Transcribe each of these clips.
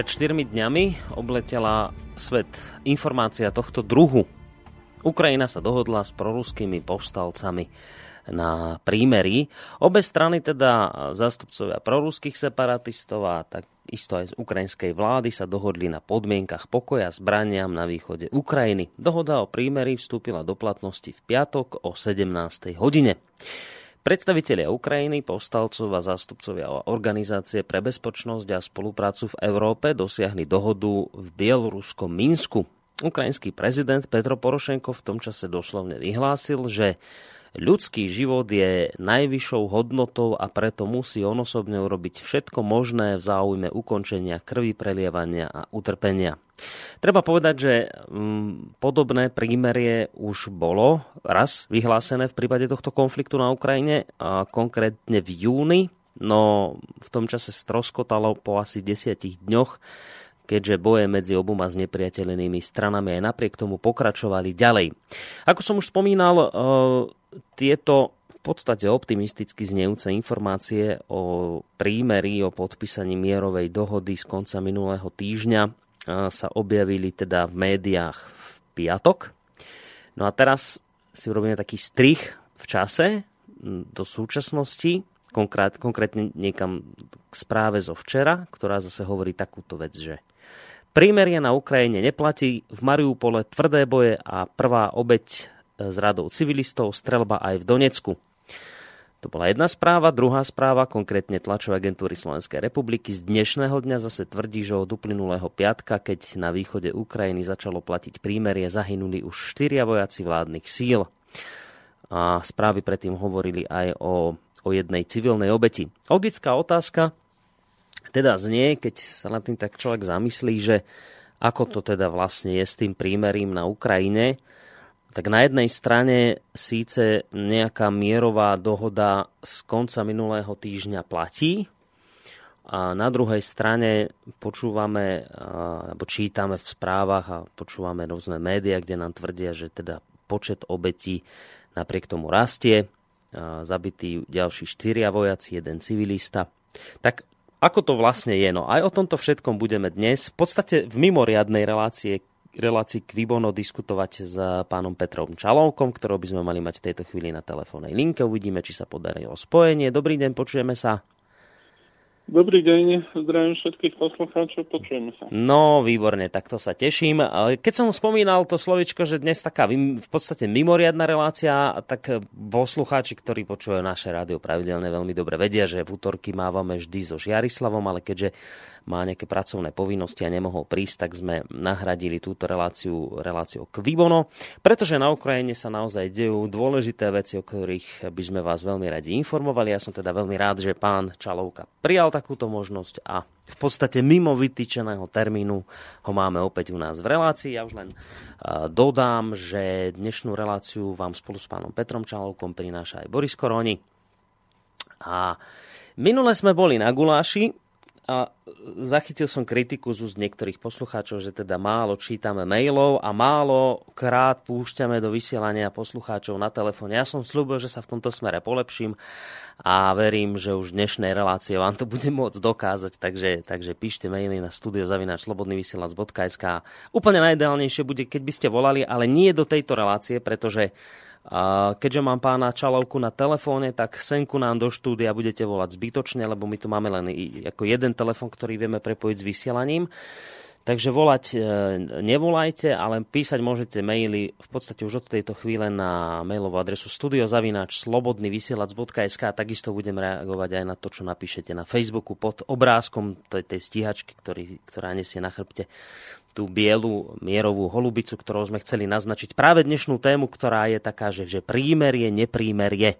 Pred 4 dňami obletela svet informácia tohto druhu. Ukrajina sa dohodla s proruskými povstalcami na prímerí. Obe strany, teda zástupcovia proruských separatistov a tak isto aj z ukrajinskej vlády sa dohodli na podmienkach pokoja zbraniam na východe Ukrajiny. Dohoda o prímerí vstúpila do platnosti v piatok o 17. hodine. Predstavitelia Ukrajiny, povstalcov a zástupcovia Organizácie pre bezpočnosť a spoluprácu v Európe dosiahli dohodu v bieloruskom Minsku. Ukrajinský prezident Petro Porošenko v tom čase doslovne vyhlásil, že ľudský život je najvyššou hodnotou a preto musí on osobne urobiť všetko možné v záujme ukončenia krvi prelievania a utrpenia. Treba povedať, že mm, podobné prímerie už bolo raz vyhlásené v prípade tohto konfliktu na Ukrajine, a konkrétne v júni, no v tom čase stroskotalo po asi desiatich dňoch, keďže boje medzi oboma znepriateľenými stranami aj napriek tomu pokračovali ďalej. Ako som už spomínal, e, tieto v podstate optimisticky znejúce informácie o prímeri, o podpísaní mierovej dohody z konca minulého týždňa sa objavili teda v médiách v piatok. No a teraz si urobíme taký strich v čase do súčasnosti, konkrét, konkrétne niekam k správe zo včera, ktorá zase hovorí takúto vec, že prímerie na Ukrajine neplatí, v Mariupole tvrdé boje a prvá obeď e, z radou civilistov, strelba aj v Donecku. To bola jedna správa. Druhá správa, konkrétne tlačové agentúry Slovenskej republiky, z dnešného dňa zase tvrdí, že od uplynulého piatka, keď na východe Ukrajiny začalo platiť prímerie, zahynuli už štyria vojaci vládnych síl. A správy predtým hovorili aj o, o jednej civilnej obeti. Logická otázka teda znie, keď sa na tým tak človek zamyslí, že ako to teda vlastne je s tým prímerím na Ukrajine, tak na jednej strane síce nejaká mierová dohoda z konca minulého týždňa platí, a na druhej strane počúvame, alebo čítame v správach a počúvame rôzne médiá, kde nám tvrdia, že teda počet obetí napriek tomu rastie. Zabití ďalší štyria vojaci, jeden civilista. Tak ako to vlastne je? No aj o tomto všetkom budeme dnes v podstate v mimoriadnej relácie relácii Kvibono diskutovať s pánom Petrom Čalovkom, ktorého by sme mali mať v tejto chvíli na telefónnej linke. Uvidíme, či sa podarilo spojenie. Dobrý deň, počujeme sa. Dobrý deň, zdravím všetkých poslucháčov, počujeme sa. No, výborne, tak to sa teším. Keď som spomínal to slovičko, že dnes taká v podstate mimoriadná relácia, tak poslucháči, ktorí počúvajú naše rádio pravidelne, veľmi dobre vedia, že v útorky mávame vždy so Žiarislavom, ale keďže má nejaké pracovné povinnosti a nemohol prísť, tak sme nahradili túto reláciu reláciou Kvibono, pretože na Ukrajine sa naozaj dejú dôležité veci, o ktorých by sme vás veľmi radi informovali. Ja som teda veľmi rád, že pán Čalovka prijal takúto možnosť a v podstate mimo vytýčeného termínu ho máme opäť u nás v relácii. Ja už len dodám, že dnešnú reláciu vám spolu s pánom Petrom Čalovkom prináša aj Boris Koroni. A minule sme boli na Guláši, a zachytil som kritiku z úst niektorých poslucháčov, že teda málo čítame mailov a málo krát púšťame do vysielania poslucháčov na telefón. Ja som slúbil, že sa v tomto smere polepším a verím, že už dnešnej relácie vám to bude môcť dokázať, takže, takže píšte maily na studiozavinačslobodnyvysielac.sk Úplne najideálnejšie bude, keď by ste volali, ale nie do tejto relácie, pretože keďže mám pána Čalovku na telefóne, tak senku nám do štúdia budete volať zbytočne, lebo my tu máme len ako jeden telefón, ktorý vieme prepojiť s vysielaním. Takže volať e, nevolajte, ale písať môžete maily v podstate už od tejto chvíle na mailovú adresu studiozavináč slobodnyvysielac.sk a takisto budem reagovať aj na to, čo napíšete na Facebooku pod obrázkom tej, tej stíhačky, ktorý, ktorá nesie na chrbte tú bielu mierovú holubicu, ktorou sme chceli naznačiť práve dnešnú tému, ktorá je taká, že, že prímerie, neprímerie.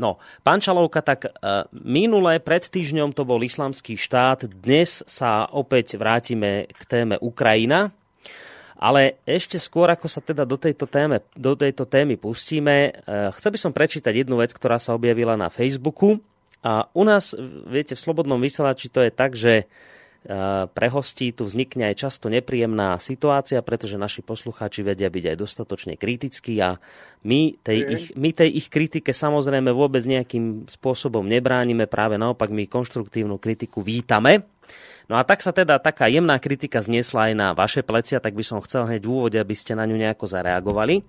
No, pán Čalovka, tak e, minulé, pred týždňom to bol islamský štát, dnes sa opäť vrátime k téme Ukrajina, ale ešte skôr, ako sa teda do tejto, téme, do tejto témy pustíme, e, chcel by som prečítať jednu vec, ktorá sa objavila na Facebooku. A u nás, viete, v Slobodnom vysielači to je tak, že pre hostí tu vznikne aj často nepríjemná situácia, pretože naši poslucháči vedia byť aj dostatočne kritickí a my tej, ich, my tej ich kritike samozrejme vôbec nejakým spôsobom nebránime, práve naopak my konštruktívnu kritiku vítame. No a tak sa teda taká jemná kritika zniesla aj na vaše plecia, tak by som chcel hneď v úvode, aby ste na ňu nejako zareagovali.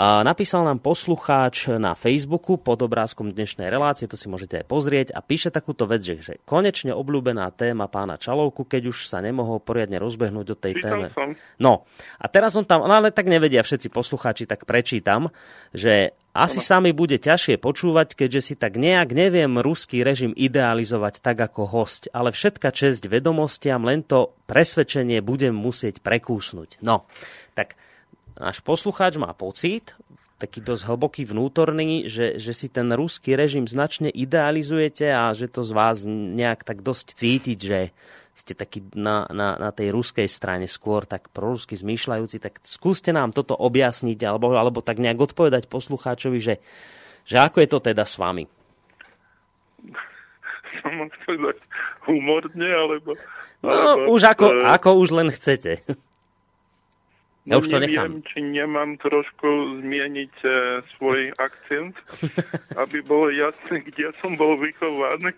Napísal nám poslucháč na Facebooku pod obrázkom dnešnej relácie, to si môžete aj pozrieť, a píše takúto vec, že, že konečne obľúbená téma pána Čalovku, keď už sa nemohol poriadne rozbehnúť do tej téme. No, a teraz on tam, no ale tak nevedia všetci poslucháči, tak prečítam, že asi sa mi bude ťažšie počúvať, keďže si tak nejak neviem ruský režim idealizovať tak ako host, ale všetka česť vedomostiam, len to presvedčenie budem musieť prekúsnuť. No, tak náš poslucháč má pocit, taký dosť hlboký vnútorný, že, že si ten ruský režim značne idealizujete a že to z vás nejak tak dosť cítiť, že ste taký na, na, na tej ruskej strane skôr tak prorusky zmýšľajúci, tak skúste nám toto objasniť alebo, alebo tak nejak odpovedať poslucháčovi, že, že ako je to teda s vami? Mám povedať humorne, alebo... No, alebo, už ako, uh... ako už len chcete. Ja už to neviem, či nemám trošku zmieniť e, svoj akcent, aby bolo jasné, kde som bol vychovaný.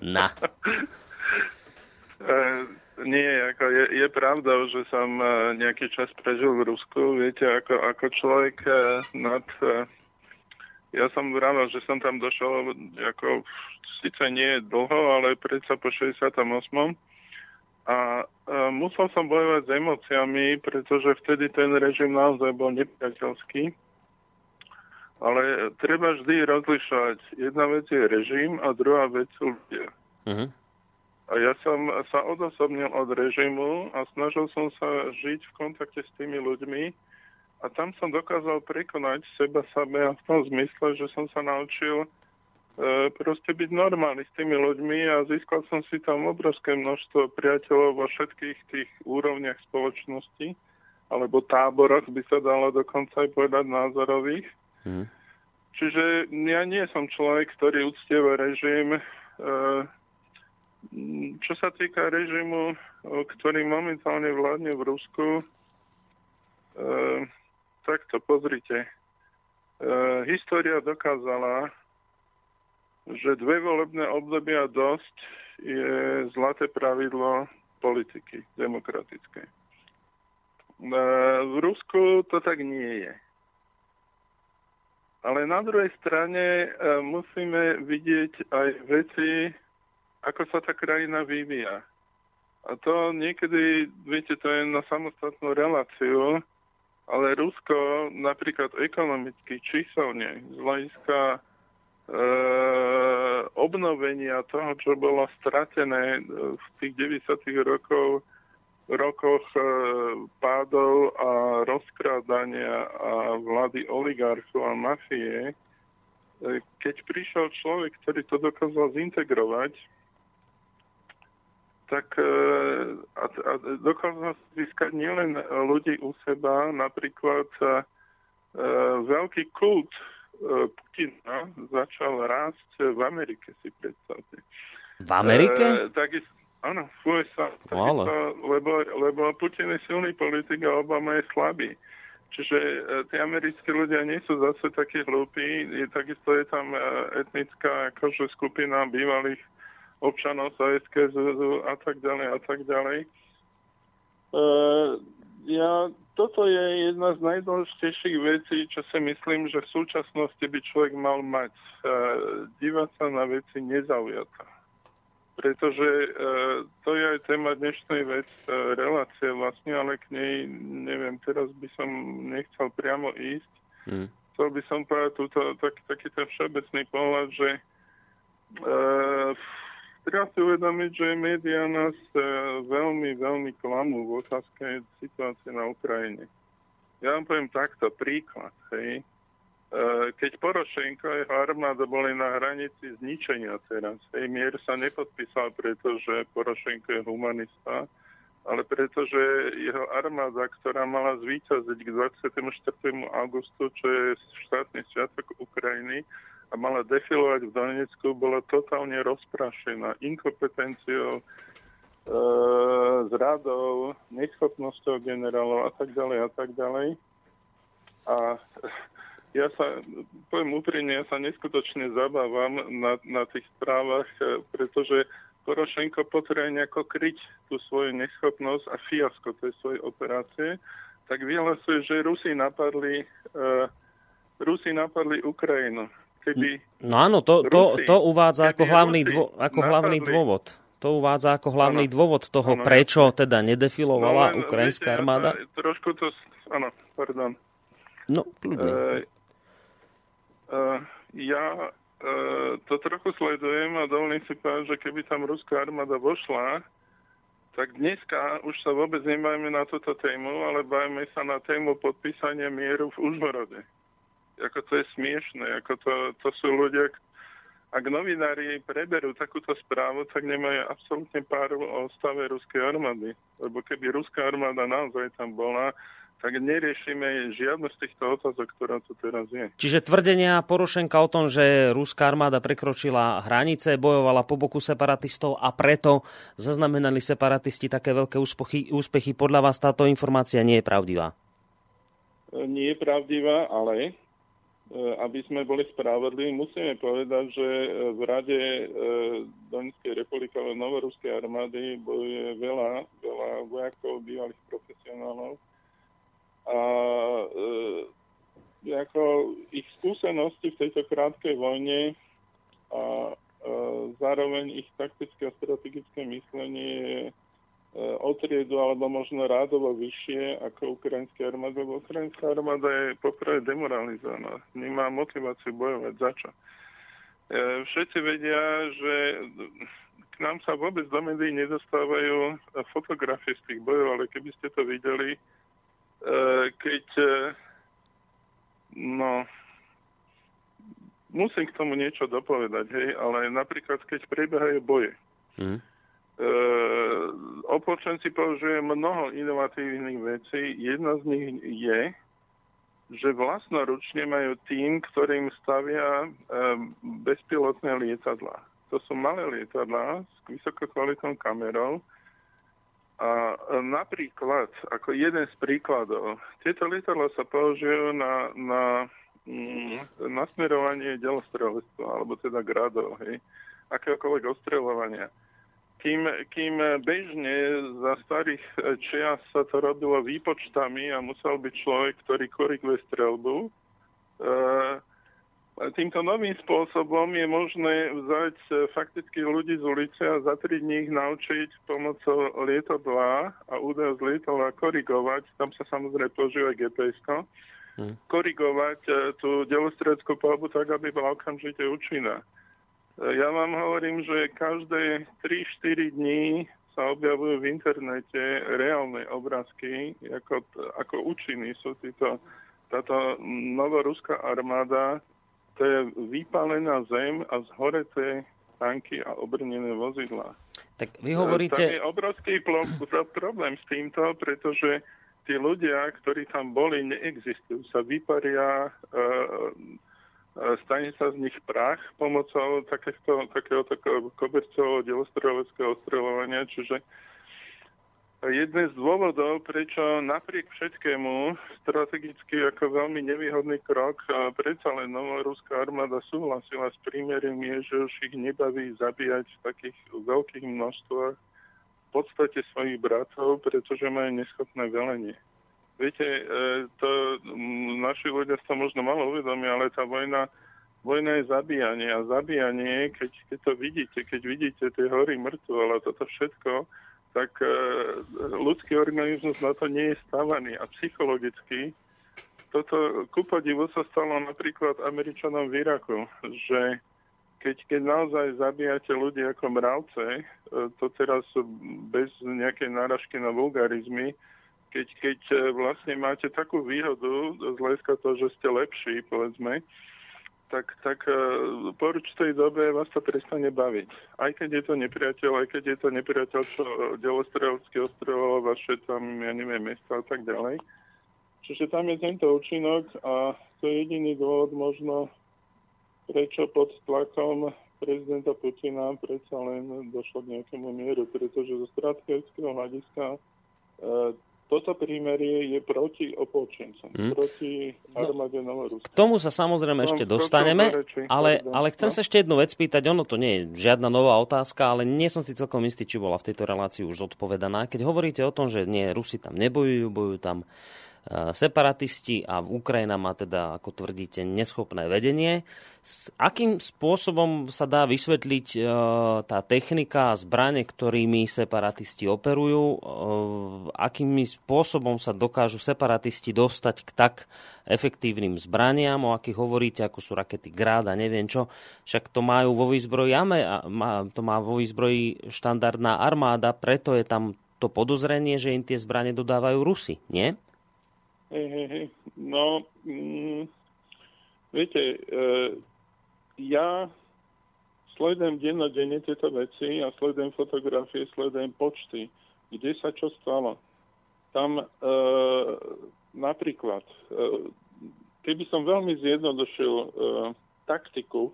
Na. e, nie, ako je, je pravda, že som e, nejaký čas prežil v Rusku. Viete, ako, ako človek e, nad... E, ja som vravel, že som tam došiel ako síce nie dlho, ale predsa po 68 a musel som bojovať s emóciami, pretože vtedy ten režim naozaj bol nepriateľský. Ale treba vždy rozlišovať. Jedna vec je režim a druhá vec sú ľudia. Uh-huh. A ja som sa odosobnil od režimu a snažil som sa žiť v kontakte s tými ľuďmi a tam som dokázal prekonať seba a v tom zmysle, že som sa naučil E, proste byť normálny s tými ľuďmi a získal som si tam obrovské množstvo priateľov vo všetkých tých úrovniach spoločnosti, alebo táboroch by sa dalo dokonca aj povedať názorových. Mm. Čiže ja nie som človek, ktorý uctieva režim. E, čo sa týka režimu, ktorý momentálne vládne v Rusku, e, tak to pozrite. História dokázala, že dve volebné obdobia dosť je zlaté pravidlo politiky demokratickej. V Rusku to tak nie je. Ale na druhej strane e, musíme vidieť aj veci, ako sa tá krajina vyvíja. A to niekedy, viete, to je na samostatnú reláciu, ale Rusko napríklad ekonomicky, číselne, z hľadiska E, obnovenia toho, čo bolo stratené e, v tých 90. rokov, rokoch e, pádov a rozkrádania a vlády oligarchov a mafie, keď prišiel človek, ktorý to dokázal zintegrovať, tak a, a dokázal získať nielen ľudí u seba, napríklad a, veľký kult E, Putina začal rásť v Amerike, si predstavte. V Amerike? E, takisto, áno, v USA. Takisto, lebo, lebo Putin je silný politik a Obama je slabý. Čiže e, tí americkí ľudia nie sú zase takí hlúpi. Je, takisto je tam e, etnická akože skupina bývalých občanov Sovjetského zväzu a tak ďalej a tak ďalej. E, ja toto je jedna z najdôležitejších vecí, čo si myslím, že v súčasnosti by človek mal mať. E, dívať sa na veci nezaujata. Pretože e, to je aj téma dnešnej vec, e, relácie vlastne, ale k nej, neviem, teraz by som nechcel priamo ísť. Mm. Chcel by som povedať túto, tak, taký ten všeobecný pohľad, že e, treba si uvedomiť, že médiá nás e, veľmi, veľmi klamú v otázke situácie na Ukrajine. Ja vám poviem takto, príklad. Hej. E, keď Porošenko a jeho armáda boli na hranici zničenia teraz, hej, mier sa nepodpísal, pretože Porošenko je humanista, ale pretože jeho armáda, ktorá mala zvíťaziť k 24. augustu, čo je štátny sviatok Ukrajiny, a mala defilovať v Donecku, bola totálne rozprašená inkompetenciou s radou, neschopnosťou generálov a tak ďalej a tak ďalej. A ja sa, poviem úprimne, ja sa neskutočne zabávam na, na tých správach, e, pretože Porošenko potrebuje nejako kryť tú svoju neschopnosť a fiasko tej svojej operácie, tak vyhlasuje, že Rusi napadli, uh, Rusi napadli Ukrajinu. Keby no áno, to, to, to uvádza ako hlavný, dvo, ako hlavný dôvod. To uvádza ako hlavný ano, dôvod toho, ano, prečo teda nedefilovala no, ukrajinská armáda. Ja, trošku to... Áno, pardon. No, kľudne. Uh, Uh, ja uh, to trochu sledujem a dovolím si povedať, že keby tam ruská armáda vošla, tak dneska už sa vôbec nebajme na túto tému, ale bajme sa na tému podpísania mieru v Užhorode. Ako to je smiešné, ako to, to sú ľudia, ak novinári preberú takúto správu, tak nemajú absolútne pár o stave ruskej armády. Lebo keby ruská armáda naozaj tam bola, tak neriešime žiadnu z týchto otázok, ktorá tu teraz je. Čiže tvrdenia Porošenka o tom, že ruská armáda prekročila hranice, bojovala po boku separatistov a preto zaznamenali separatisti také veľké úspechy, úspechy podľa vás táto informácia nie je pravdivá? Nie je pravdivá, ale aby sme boli spravodliví, musíme povedať, že v Rade e, Donetskej republiky alebo Novoruskej armády bojuje veľa, veľa vojakov, bývalých profesionálov, a e, ako ich skúsenosti v tejto krátkej vojne a e, zároveň ich taktické a strategické myslenie je e, o triedu alebo možno rádovo vyššie ako ukrajinská armáda, lebo ukrajinská armáda je poprvé demoralizovaná. Nemá motiváciu bojovať. Za čo? E, všetci vedia, že k nám sa vôbec do médií nedostávajú fotografie z tých bojov, ale keby ste to videli, E, keď e, no musím k tomu niečo dopovedať, hej, ale napríklad keď prebiehajú boje, mm. E, opočenci použije mnoho inovatívnych vecí. Jedna z nich je, že vlastnoručne majú tým, ktorým stavia e, bezpilotné lietadla. To sú malé lietadlá s vysokokvalitnou kamerou, a napríklad, ako jeden z príkladov, tieto lietadla sa použijú na, na mm, nasmerovanie delostrelectva, alebo teda gradov, hej, akéhokoľvek ostreľovania. Kým, kým bežne za starých čias sa to robilo výpočtami a musel byť človek, ktorý koriguje strelbu, e, Týmto novým spôsobom je možné vzať fakticky ľudí z ulice a za tri dní ich naučiť pomocou lietadla a údajov z lietadla korigovať, tam sa samozrejme používa gps hmm. korigovať e, tú delostredeckú palbu tak, aby bola okamžite účinná. Ja vám hovorím, že každé 3-4 dní sa objavujú v internete reálne obrázky, ako, ako účinní sú títo, táto novoruská armáda to je vypálená zem a zhoreté tanky a obrnené vozidlá. Tak vy hovoríte... Tam je obrovský problém s týmto, pretože tí ľudia, ktorí tam boli, neexistujú. Sa vyparia, e, stane sa z nich prach pomocou takéhoto, takéhoto kobercového delostreleckého ostreľovania, čiže Jeden z dôvodov, prečo napriek všetkému strategicky ako veľmi nevýhodný krok predsa len ruská armáda súhlasila s prímerím je, že už ich nebaví zabíjať v takých veľkých množstvách v podstate svojich bratov, pretože majú neschopné velenie. Viete, e, to naši ľudia sa možno malo uvedomia, ale tá vojna, vojna je zabíjanie a zabíjanie, keď, keď to vidíte, keď vidíte tie hory mŕtvo, ale toto všetko, tak e, ľudský organizmus na to nie je stávaný. A psychologicky toto ku podivu sa stalo napríklad Američanom v Iraku, že keď, keď naozaj zabíjate ľudí ako mravce, e, to teraz bez nejakej náražky na vulgarizmy, keď, keď e, vlastne máte takú výhodu z hľadiska toho, že ste lepší, povedzme, tak, tak e, po určitej dobe vás to prestane baviť. Aj keď je to nepriateľ, aj keď je to nepriateľ, čo delostrelský ostreloval vaše tam, ja neviem, mesta a tak ďalej. Čiže tam je tento účinok a to je jediný dôvod možno, prečo pod tlakom prezidenta Putina predsa len došlo k nejakému mieru, pretože zo strategického hľadiska e, toto prímerie je proti opolčencom, hmm. proti armáde no, Novoruska. K tomu sa samozrejme ešte dostaneme, ale, ale chcem sa ešte jednu vec pýtať. Ono to nie je žiadna nová otázka, ale nie som si celkom istý, či bola v tejto relácii už zodpovedaná. Keď hovoríte o tom, že nie, Rusi tam nebojujú, bojujú tam separatisti a Ukrajina má teda, ako tvrdíte, neschopné vedenie. S akým spôsobom sa dá vysvetliť e, tá technika a zbranie, ktorými separatisti operujú? E, akými spôsobom sa dokážu separatisti dostať k tak efektívnym zbraniam, o akých hovoríte, ako sú rakety Grad a neviem čo. Však to majú vo výzbroji, to má vo výzbroji štandardná armáda, preto je tam to podozrenie, že im tie zbranie dodávajú Rusy, nie? Hej. No, mm, viete, e, ja sledujem dennodenne tieto veci a sledujem fotografie, sledujem počty, kde sa čo stalo. Tam e, napríklad, e, keby som veľmi zjednodušil e, taktiku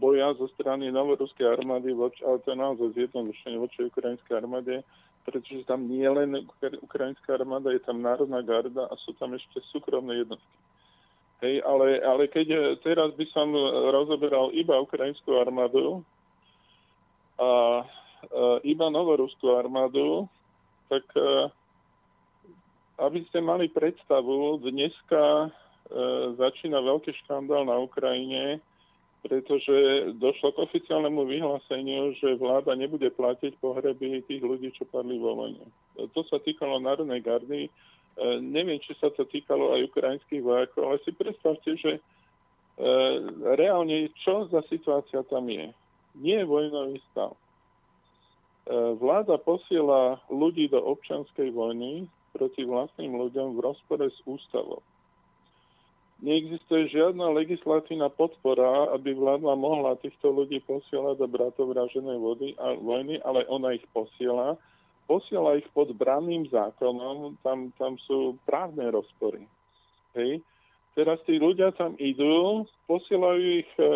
boja zo strany novoruskej armády, voč, ale to je naozaj zjednodušenie voči ukrajinskej armáde, pretože tam nie len ukrajinská armáda, je tam národná garda a sú tam ešte súkromné jednotky. Hej, ale, ale keď teraz by som rozoberal iba ukrajinskú armádu a, a iba novoruskú armádu, tak aby ste mali predstavu, dneska a, začína veľký škandál na Ukrajine, pretože došlo k oficiálnemu vyhláseniu, že vláda nebude platiť pohreby tých ľudí, čo padli vo vojne. To sa týkalo Národnej gardy. E, neviem, či sa to týkalo aj ukrajinských vojakov, ale si predstavte, že e, reálne čo za situácia tam je. Nie je vojnový stav. E, vláda posiela ľudí do občanskej vojny proti vlastným ľuďom v rozpore s ústavou neexistuje žiadna legislatívna podpora, aby vláda mohla týchto ľudí posielať do bratovraženej vody a vojny, ale ona ich posiela. Posiela ich pod branným zákonom, tam, tam sú právne rozpory. Hej. Teraz tí ľudia tam idú, posielajú ich, e, e,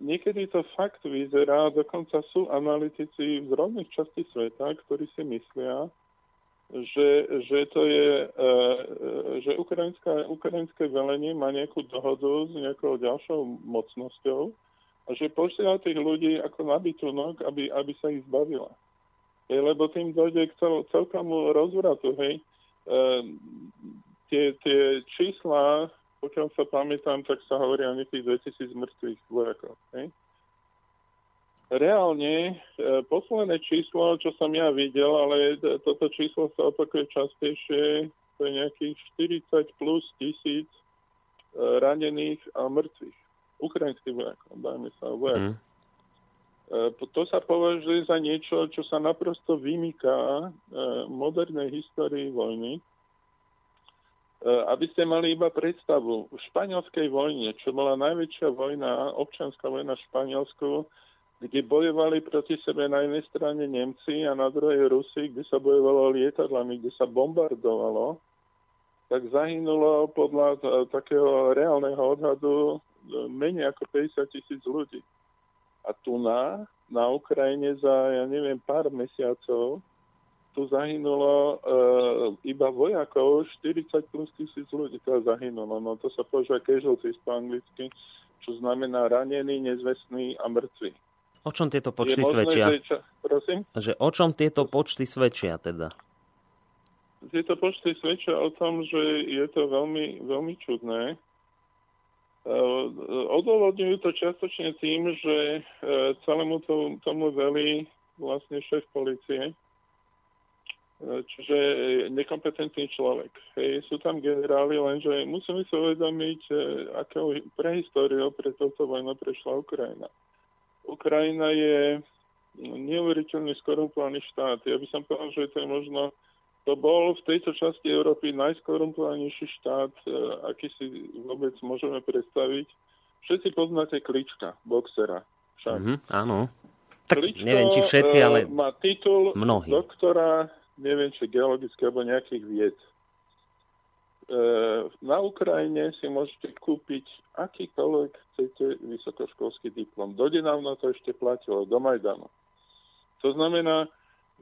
niekedy to fakt vyzerá, dokonca sú analytici z rôznych častí sveta, ktorí si myslia, že, že to je, e, že ukrajinská, ukrajinské velenie má nejakú dohodu s nejakou ďalšou mocnosťou a že posiela tých ľudí ako na bytunok, aby, aby sa ich zbavila. Hej, lebo tým dojde k cel, celkomu rozvratu. Hej. E, tie, tie čísla, pokiaľ sa pamätám, tak sa hovorí o nejakých 2000 mŕtvych vojakov. Hej reálne e, posledné číslo, čo som ja videl, ale toto číslo sa opakuje častejšie, to je nejakých 40 plus tisíc e, ranených a mŕtvych. Ukrajinských vojakov, dajme sa vojakov. Mm. To sa považuje za niečo, čo sa naprosto vymýka modernej histórii vojny. Aby ste mali iba predstavu, v španielskej vojne, čo bola najväčšia vojna, občianská vojna v Španielsku, kde bojovali proti sebe na jednej strane Nemci a na druhej Rusi, kde sa bojovalo lietadlami, kde sa bombardovalo, tak zahynulo podľa takého reálneho odhadu e, menej ako 50 tisíc ľudí. A tu na, na Ukrajine za, ja neviem, pár mesiacov tu zahynulo e, iba vojakov 40 plus tisíc ľudí. To zahynulo. No to sa považuje casualties po anglicky, čo znamená ranený, nezvestný a mŕtvy. O čom tieto počty možné, svedčia? Že, čo, prosím? Že o čom tieto počty svedčia teda? Tieto počty svedčia o tom, že je to veľmi, veľmi čudné. E, odôvodňujú to čiastočne tým, že e, celému tomu, tomu velí vlastne šéf policie, e, čiže nekompetentný človek. Hej, sú tam generáli, lenže musíme si uvedomiť, akou prehistóriou pre touto vojnu prešla Ukrajina. Ukrajina je neuveriteľne skorumpovaný štát. Ja by som povedal, že to je možno to bol v tejto časti Európy najskorumpovanejší štát, e, aký si vôbec môžeme predstaviť. Všetci poznáte Klička, boxera. Však. Mm-hmm, áno. Tak Kličko, neviem, či všetci, ale má titul mnohí. doktora, neviem, či geologické alebo nejakých vied. Na Ukrajine si môžete kúpiť akýkoľvek chcete vysokoškolský diplom. Dodinávno to ešte platilo, do Majdanu. To znamená,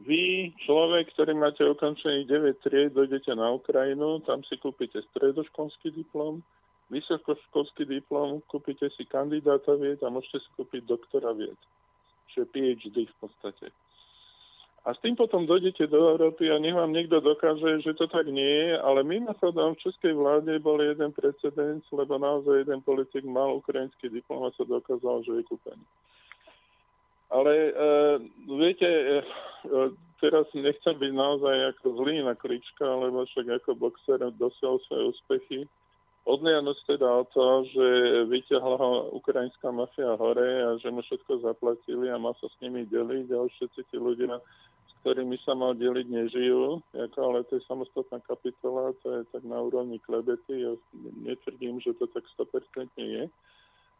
vy, človek, ktorý máte ukončený 9 tried, dojdete na Ukrajinu, tam si kúpite stredoškolský diplom, vysokoškolský diplom, kúpite si kandidáta vied a môžete si kúpiť doktora vied, čiže PhD v podstate. A s tým potom dojdete do Európy a nech vám niekto dokáže, že to tak nie je, ale mimochodom v českej vláde bol jeden precedens, lebo naozaj jeden politik mal ukrajinský diplom a sa dokázal, že je kúpený. Ale uh, viete, uh, teraz nechcem byť naozaj ako zlý na klička, lebo však ako boxer dosiahol svoje úspechy. Odliadnúť teda o to, že vyťahla ho ukrajinská mafia hore a že mu všetko zaplatili a má sa s nimi deliť a už všetci tí ľudia ktorými sa mal deliť, nežijú, ako, ale to je samostatná kapitola, to je tak na úrovni klebety, ja netvrdím, že to tak 100% je.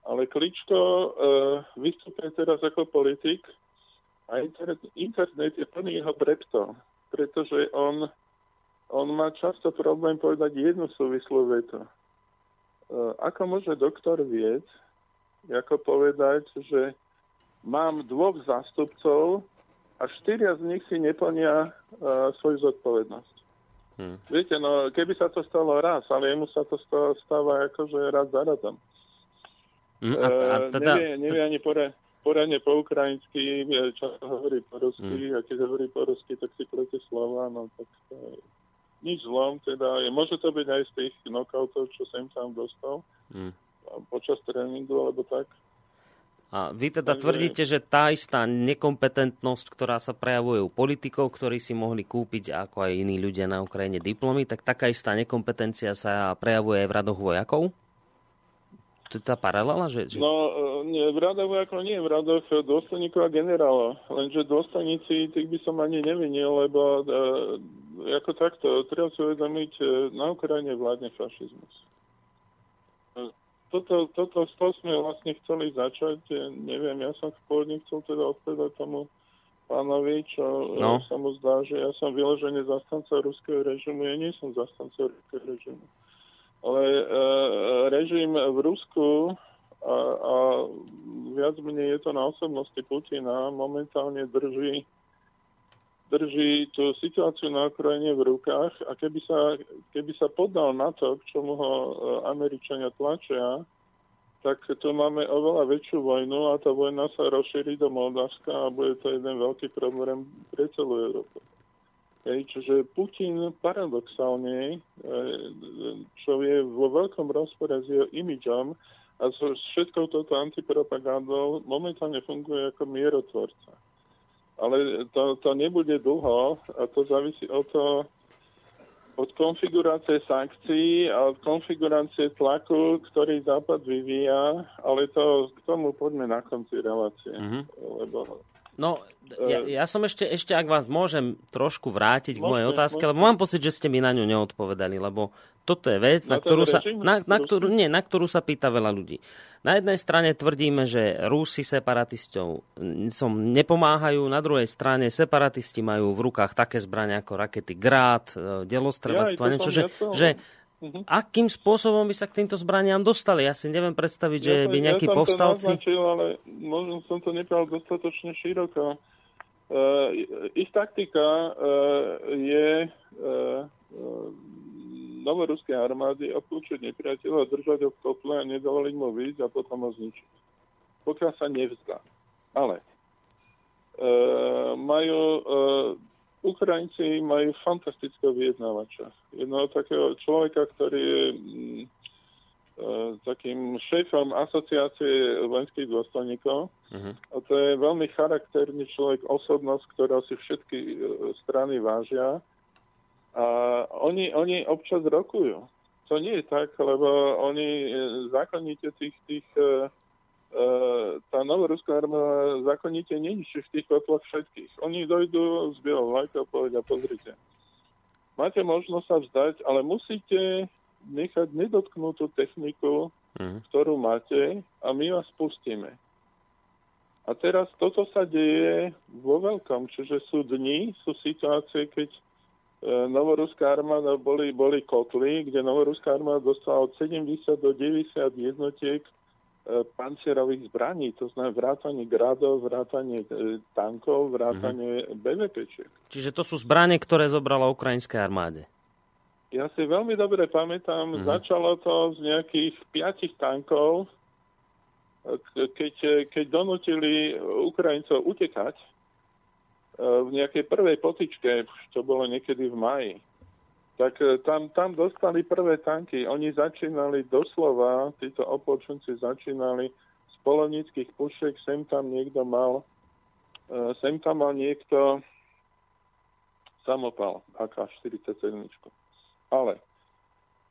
Ale Kličko uh, vystupuje teraz ako politik a internet, internet je plný jeho breptov, pretože on, on má často problém povedať jednu súvislú vetu. Uh, ako môže doktor vied, ako povedať, že mám dvoch zástupcov, a štyria z nich si neplnia uh, svoju zodpovednosť. Hmm. Viete, no keby sa to stalo raz, ale jemu sa to stáva akože raz za radom. Hmm, a, a e, teda... nevie, nevie ani pore, poradne po ukrajinsky, čo hovorí po rusky, hmm. a keď hovorí po rusky, tak si plete slova, no tak to je nič zlom, teda je, môže to byť aj z tých knockoutov, čo sem tam dostal hmm. počas tréningu, alebo tak. A vy teda tvrdíte, že tá istá nekompetentnosť, ktorá sa prejavuje u politikov, ktorí si mohli kúpiť ako aj iní ľudia na Ukrajine diplomy, tak taká istá nekompetencia sa prejavuje aj v radoch vojakov? To je tá paralela? Že, že... No, e, nie, v radoch vojakov nie, v radoch dôstojníkov a generálov. Lenže dôstojníci, tých by som ani nevinil, lebo e, ako takto, treba si uvedomiť, e, na Ukrajine vládne fašizmus toto, toto, toho sme vlastne chceli začať. Neviem, ja som pôvodne chcel teda odpovedať tomu pánovi, čo no. sa mu zdá, že ja som vyložený zastanca ruského režimu. Ja nie som zastanca ruského režimu. Ale e, režim v Rusku a, a viac menej je to na osobnosti Putina momentálne drží drží tú situáciu na Ukrajine v rukách a keby sa, keby sa podal na to, k čomu ho e, Američania tlačia, tak tu máme oveľa väčšiu vojnu a tá vojna sa rozšíri do Moldavska a bude to jeden veľký problém pre celú Európu. Hej, čiže Putin paradoxálne, e, čo je vo veľkom rozpore s jeho imidžom a so všetkou touto antipropagandou, momentálne funguje ako mierotvorca. Ale to, to nebude dlho a to závisí od toho, od konfigurácie sankcií a od konfigurácie tlaku, ktorý Západ vyvíja, ale to k tomu poďme na konci relácie. Mm-hmm. Lebo No, ja, e, ja som ešte, ešte, ak vás môžem trošku vrátiť k mojej otázke, môžem. lebo mám pocit, že ste mi na ňu neodpovedali, lebo toto je vec, na, na ktorú, sa, na, na, ktorú, nie, na ktorú sa pýta veľa ľudí. Na jednej strane tvrdíme, že Rusi separatistov som nepomáhajú, na druhej strane separatisti majú v rukách také zbrania ako rakety Grad, e, delostrelectvo, ja, niečo, že, že Uh-huh. Akým spôsobom by sa k týmto zbraniam dostali? Ja si neviem predstaviť, ja že by nejakí ja povstalci... Ja naznačil, ale možno som to nepravil dostatočne široko. Uh, ich taktika uh, je uh, novoruskej armády obklúčiť nepriateľa, držať ho v kotle a nedovoliť mu výjsť a potom ho zničiť. Pokiaľ sa nevzdá. Ale uh, majú, uh, Ukrajinci majú fantastického vyjednávača. Jedného takého človeka, ktorý je mm, uh, takým šéfom asociácie vojenských dôstojníkov. Uh-huh. A to je veľmi charakterný človek, osobnosť, ktorá si všetky uh, strany vážia a oni, oni občas rokujú. To nie je tak, lebo oni e, zákonite tých, tých uh, tá novoruská armáda zákonite neničí v tých kotloch všetkých. Oni dojdú z bielou vlajkou a povedia, pozrite, máte možnosť sa vzdať, ale musíte nechať nedotknutú techniku, mm. ktorú máte a my vás pustíme. A teraz toto sa deje vo veľkom, čiže sú dni, sú situácie, keď E, novoruská armáda boli, boli kotly, kde novoruská armáda dostala od 70 do 90 jednotiek pancierových zbraní, to znamená vrátanie gradov, vrátanie tankov, vrátanie mm-hmm. BVPčiek. Čiže to sú zbranie, ktoré zobrala ukrajinskej armáde. Ja si veľmi dobre pamätám, mm-hmm. začalo to z nejakých piatich tankov, keď, keď donútili Ukrajincov utekať e, v nejakej prvej potičke, čo bolo niekedy v maji, tak e, tam, tam dostali prvé tanky. Oni začínali doslova, títo opočunci začínali z polonických pušiek, sem tam niekto mal, e, sem tam mal niekto samopal AK-47. Ale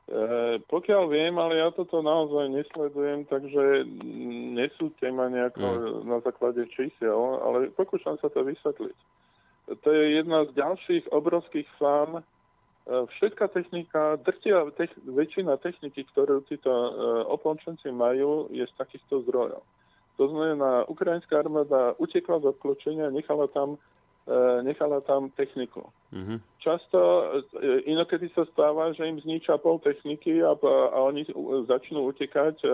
E, pokiaľ viem, ale ja toto naozaj nesledujem, takže nesúďte ma nejako mm. na základe čísel, ale pokúšam sa to vysvetliť. To je jedna z ďalších obrovských fám. E, všetká technika, drtia tech, väčšina techniky, ktorú títo e, opončenci majú, je z takýchto zdrojov. To znamená, ukrajinská armáda utekla z obklúčenia, nechala tam E, nechala tam techniku. Mm-hmm. Často, inokedy sa stáva, že im zničia pol techniky a, a oni začnú utekať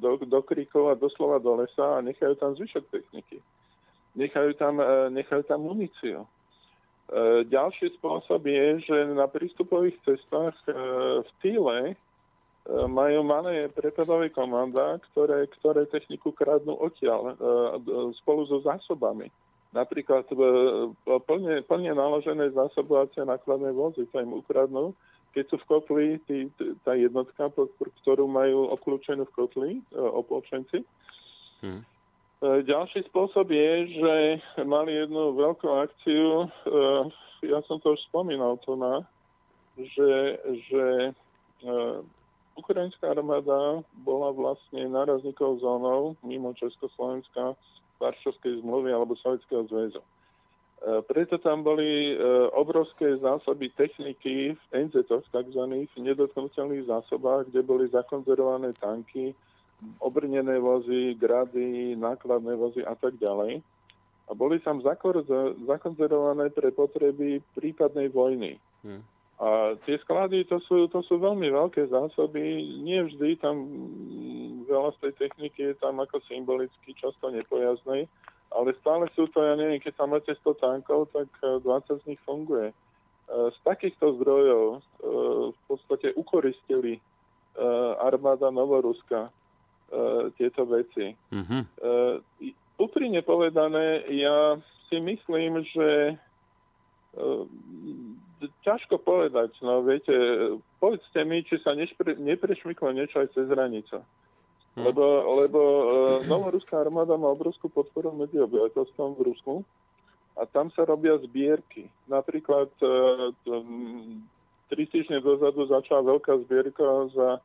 do, do kríkov a doslova do lesa a nechajú tam zvyšok techniky. Nechajú tam, nechajú tam muníciu. Ďalší spôsob je, že na prístupových cestách v Týle majú malé prepadové komanda, ktoré, ktoré techniku kradnú odtiaľ spolu so zásobami. Napríklad e, plne, plne naložené zásobovacie nákladné vozy sa im ukradnú, keď sú v kotli tý, tá jednotka, ktorú majú obklúčenú v kotli, e, opolčenci. Hmm. Ďalší spôsob je, že mali jednu veľkú akciu, ja som to už spomínal to na, že, že ukrajinská armáda bola vlastne nárazníkou zónou mimo Československa Varšovskej zmluvy alebo Sovjetského zväzu. E, preto tam boli e, obrovské zásoby techniky v nz tzv. nedotknutelných zásobách, kde boli zakonzervované tanky, obrnené vozy, grady, nákladné vozy a tak ďalej. A boli tam zakonzervované pre potreby prípadnej vojny. Hmm. A tie sklady, to sú, to sú veľmi veľké zásoby. Nie vždy tam veľa z tej techniky je tam ako symbolicky, často nepojazdnej, ale stále sú to, ja neviem, keď tam máte 100 tankov, tak 20 e, z nich funguje. E, z takýchto zdrojov e, v podstate ukoristili armáda Novoruska tieto veci. Mm-hmm. Úprimne povedané, ja si myslím, že ťažko povedať. No viete, povedzte mi, či sa nešpre, neprešmyklo niečo aj cez hranicu. Hmm. Lebo, lebo uh, novoruská armáda má obrovskú podporu medzi obyvateľstvom v Rusku a tam sa robia zbierky. Napríklad uh, tri týždne dozadu začala veľká zbierka za,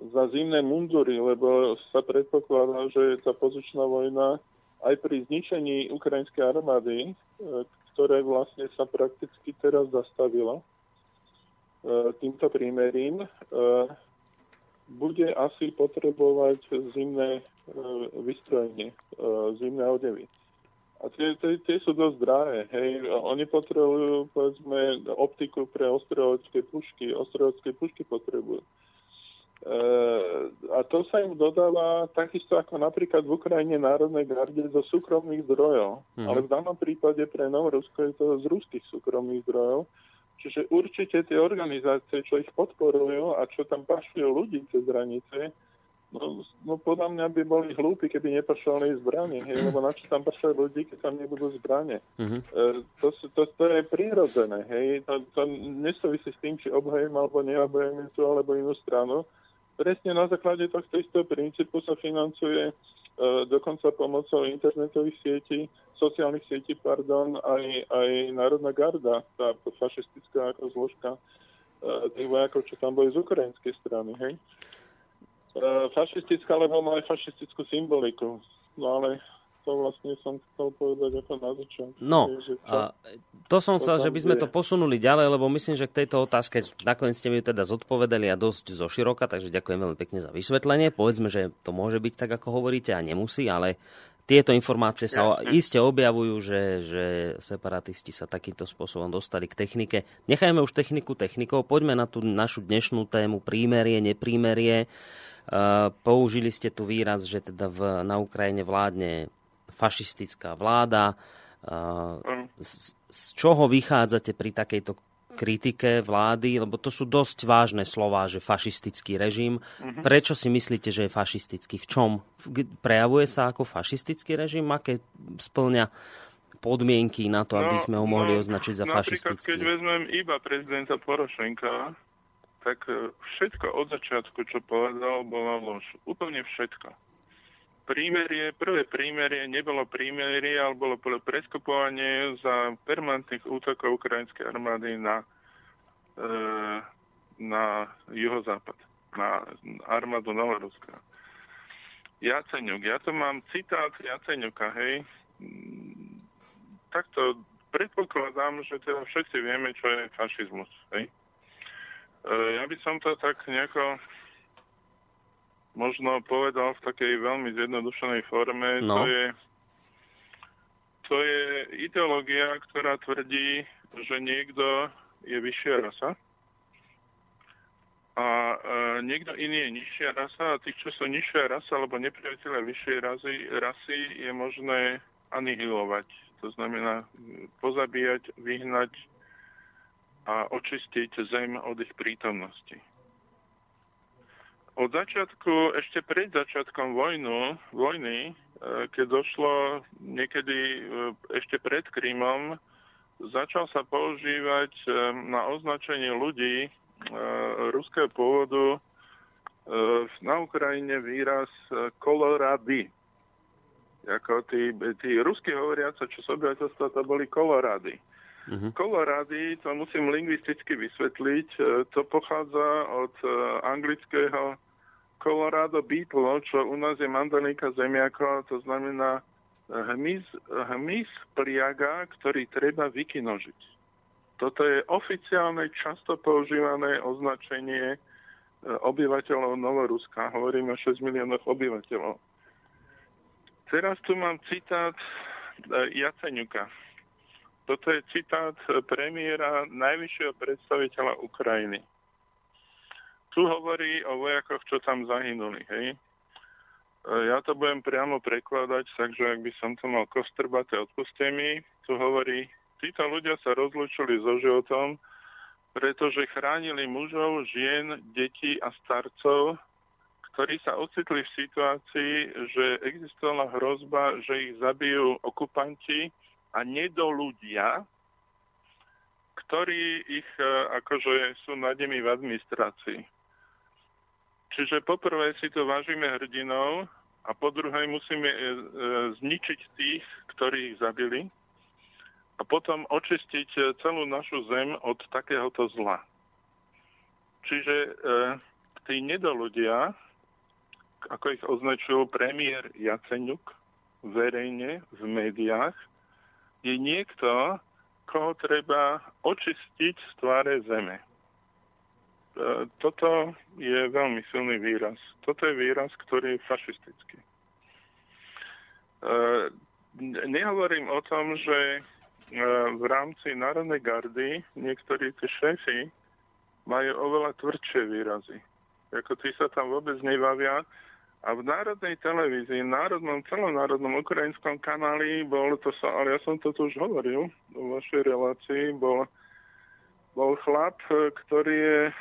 za zimné mundury, lebo sa predpokladá, že tá pozičná vojna aj pri zničení ukrajinskej armády, uh, ktoré vlastne sa prakticky teraz zastavilo e, týmto prímerím, e, bude asi potrebovať zimné e, vystrojenie, zimné odevy. A tie, tie, tie sú dosť drahé. Hej. Oni potrebujú, povedzme, optiku pre ostrojovacké pušky. Ostrojovacké pušky potrebujú. A to sa im dodáva takisto ako napríklad v Ukrajine Národnej garde zo súkromných zdrojov. Mm. Ale v danom prípade pre Novorusko je to z ruských súkromných zdrojov. Čiže určite tie organizácie, čo ich podporujú a čo tam pašujú ľudí cez hranice, no, no podľa mňa by boli hlúpi, keby nepašovali zbranie, hej, lebo na čo tam pašujú ľudí, keď tam nebudú zbranie. Mm-hmm. E, to, to, to je prirodzené, hej, to, to nesúvisí s tým, či obhajujem alebo neobhajujem tú alebo inú stranu presne na základe tohto istého princípu sa financuje e, dokonca pomocou internetových sietí, sociálnych sietí, pardon, aj, aj Národná garda, tá fašistická ako zložka e, tých vojakov, čo tam boli z ukrajinskej strany, hej. E, fašistická, lebo aj fašistickú symboliku. No ale to vlastne som chcel povedať ako na začiatku. No, a to som chcel, že by sme to posunuli ďalej, lebo myslím, že k tejto otázke nakoniec ste mi teda zodpovedali a dosť zo široka, takže ďakujem veľmi pekne za vysvetlenie. Povedzme, že to môže byť tak, ako hovoríte a nemusí, ale tieto informácie sa ja, iste objavujú, že, že separatisti sa takýmto spôsobom dostali k technike. Nechajme už techniku technikou, poďme na tú našu dnešnú tému prímerie, neprímerie. Uh, použili ste tu výraz, že teda v, na Ukrajine vládne fašistická vláda. Uh, z, z čoho vychádzate pri takejto kritike vlády, lebo to sú dosť vážne slová, že fašistický režim. Mm-hmm. Prečo si myslíte, že je fašistický? V čom? Prejavuje sa ako fašistický režim? Aké splňa podmienky na to, aby no, sme ho mohli no, označiť za fašistický? keď vezmem iba prezidenta Porošenka, tak e, všetko od začiatku, čo povedal, bola lož. Úplne všetko prímerie, prvé prímerie nebolo prímerie, ale bolo preskupovanie za permanentných útokov ukrajinskej armády na, e, na juhozápad, na armádu Novoruska. Jaceňuk, ja to mám citát Jaceňuka, hej. Takto predpokladám, že teda všetci vieme, čo je fašizmus, hej. E, ja by som to tak nejako možno povedal v takej veľmi zjednodušenej forme, no. to je to je ideológia, ktorá tvrdí, že niekto je vyššia rasa a e, niekto iný je nižšia rasa a tých, čo sú nižšia rasa alebo nepriateľe vyššej rasy, rasy je možné anihilovať. To znamená pozabíjať, vyhnať a očistiť zem od ich prítomnosti. Od začiatku, ešte pred začiatkom vojnu, vojny, e, keď došlo niekedy e, ešte pred Krymom, začal sa používať e, na označenie ľudí ruského pôvodu na Ukrajine výraz kolorady. Ako tí, tí rusky hovoriace, čo z obyvateľstva, to boli kolorady. Uh-huh. Kolorady, to musím lingvisticky vysvetliť, to pochádza od anglického Colorado Beetle, čo u nás je mandalinka zemiako, to znamená hmyz, hmyz pliaga, ktorý treba vykinožiť. Toto je oficiálne, často používané označenie e, obyvateľov Novoruska. Hovoríme o 6 miliónoch obyvateľov. Teraz tu mám citát e, Jaceňuka. Toto je citát premiéra najvyššieho predstaviteľa Ukrajiny tu hovorí o vojakoch, čo tam zahynuli, hej. E, ja to budem priamo prekladať, takže ak by som to mal kostrbaté, odpuste mi. Tu hovorí, títo ľudia sa rozlúčili so životom, pretože chránili mužov, žien, detí a starcov, ktorí sa ocitli v situácii, že existovala hrozba, že ich zabijú okupanti a nedoludia, ktorí ich e, akože sú nad nimi v administrácii. Čiže poprvé si to vážime hrdinov a po druhé musíme e, e, zničiť tých, ktorí ich zabili a potom očistiť e, celú našu zem od takéhoto zla. Čiže e, tí nedoludia, ako ich označil premiér Jaceňuk verejne v médiách, je niekto, koho treba očistiť z tváre zeme. E, toto je veľmi silný výraz. Toto je výraz, ktorý je fašistický. E, nehovorím o tom, že e, v rámci Národnej gardy niektorí tí šéfy majú oveľa tvrdšie výrazy. Ako tí sa tam vôbec nebavia. A v národnej televízii, národnom, celonárodnom ukrajinskom kanáli bol to sa, ale ja som to tu už hovoril vo vašej relácii, bol bol chlap, e, ktorý je e,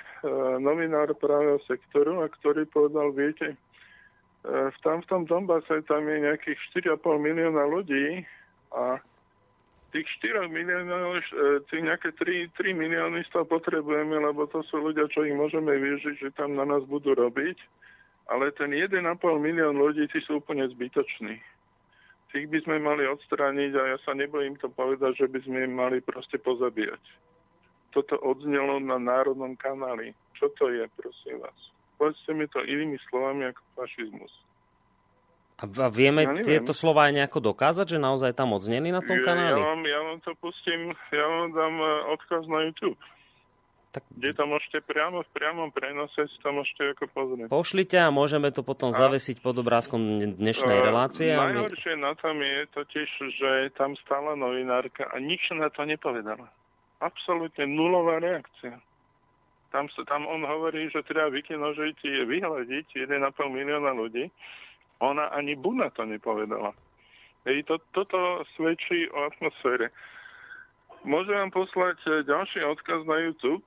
novinár právého sektoru a ktorý povedal, viete, e, v tam v tam je nejakých 4,5 milióna ľudí a tých 4 miliónov, tých nejaké 3, 3 milióny z toho potrebujeme, lebo to sú ľudia, čo ich môžeme využiť, že tam na nás budú robiť. Ale ten 1,5 milión ľudí, tí sú úplne zbytoční. Tých by sme mali odstrániť a ja sa nebojím to povedať, že by sme im mali proste pozabíjať toto odznelo na národnom kanáli. Čo to je, prosím vás? Povedzte mi to inými slovami ako fašizmus. A vieme ja tieto slova aj nejako dokázať, že naozaj tam odzneli na tom kanáli? Ja vám, ja vám to pustím, ja vám dám e, odkaz na YouTube. Tak... Kde to môžete priamo v priamom prenose si to môžete ako pozrieť. Pošlite a môžeme to potom a... zavesiť pod obrázkom dnešnej uh, relácie. Najhoršie my... na tom je totiž, že tam stála novinárka a nič na to nepovedala. Absolútne nulová reakcia. Tam, tam on hovorí, že treba vykinožiť, vyhľadiť 1,5 milióna ľudí. Ona ani bu na to nepovedala. Hej, to, toto svedčí o atmosfére. Môžem vám poslať e, ďalší odkaz na YouTube,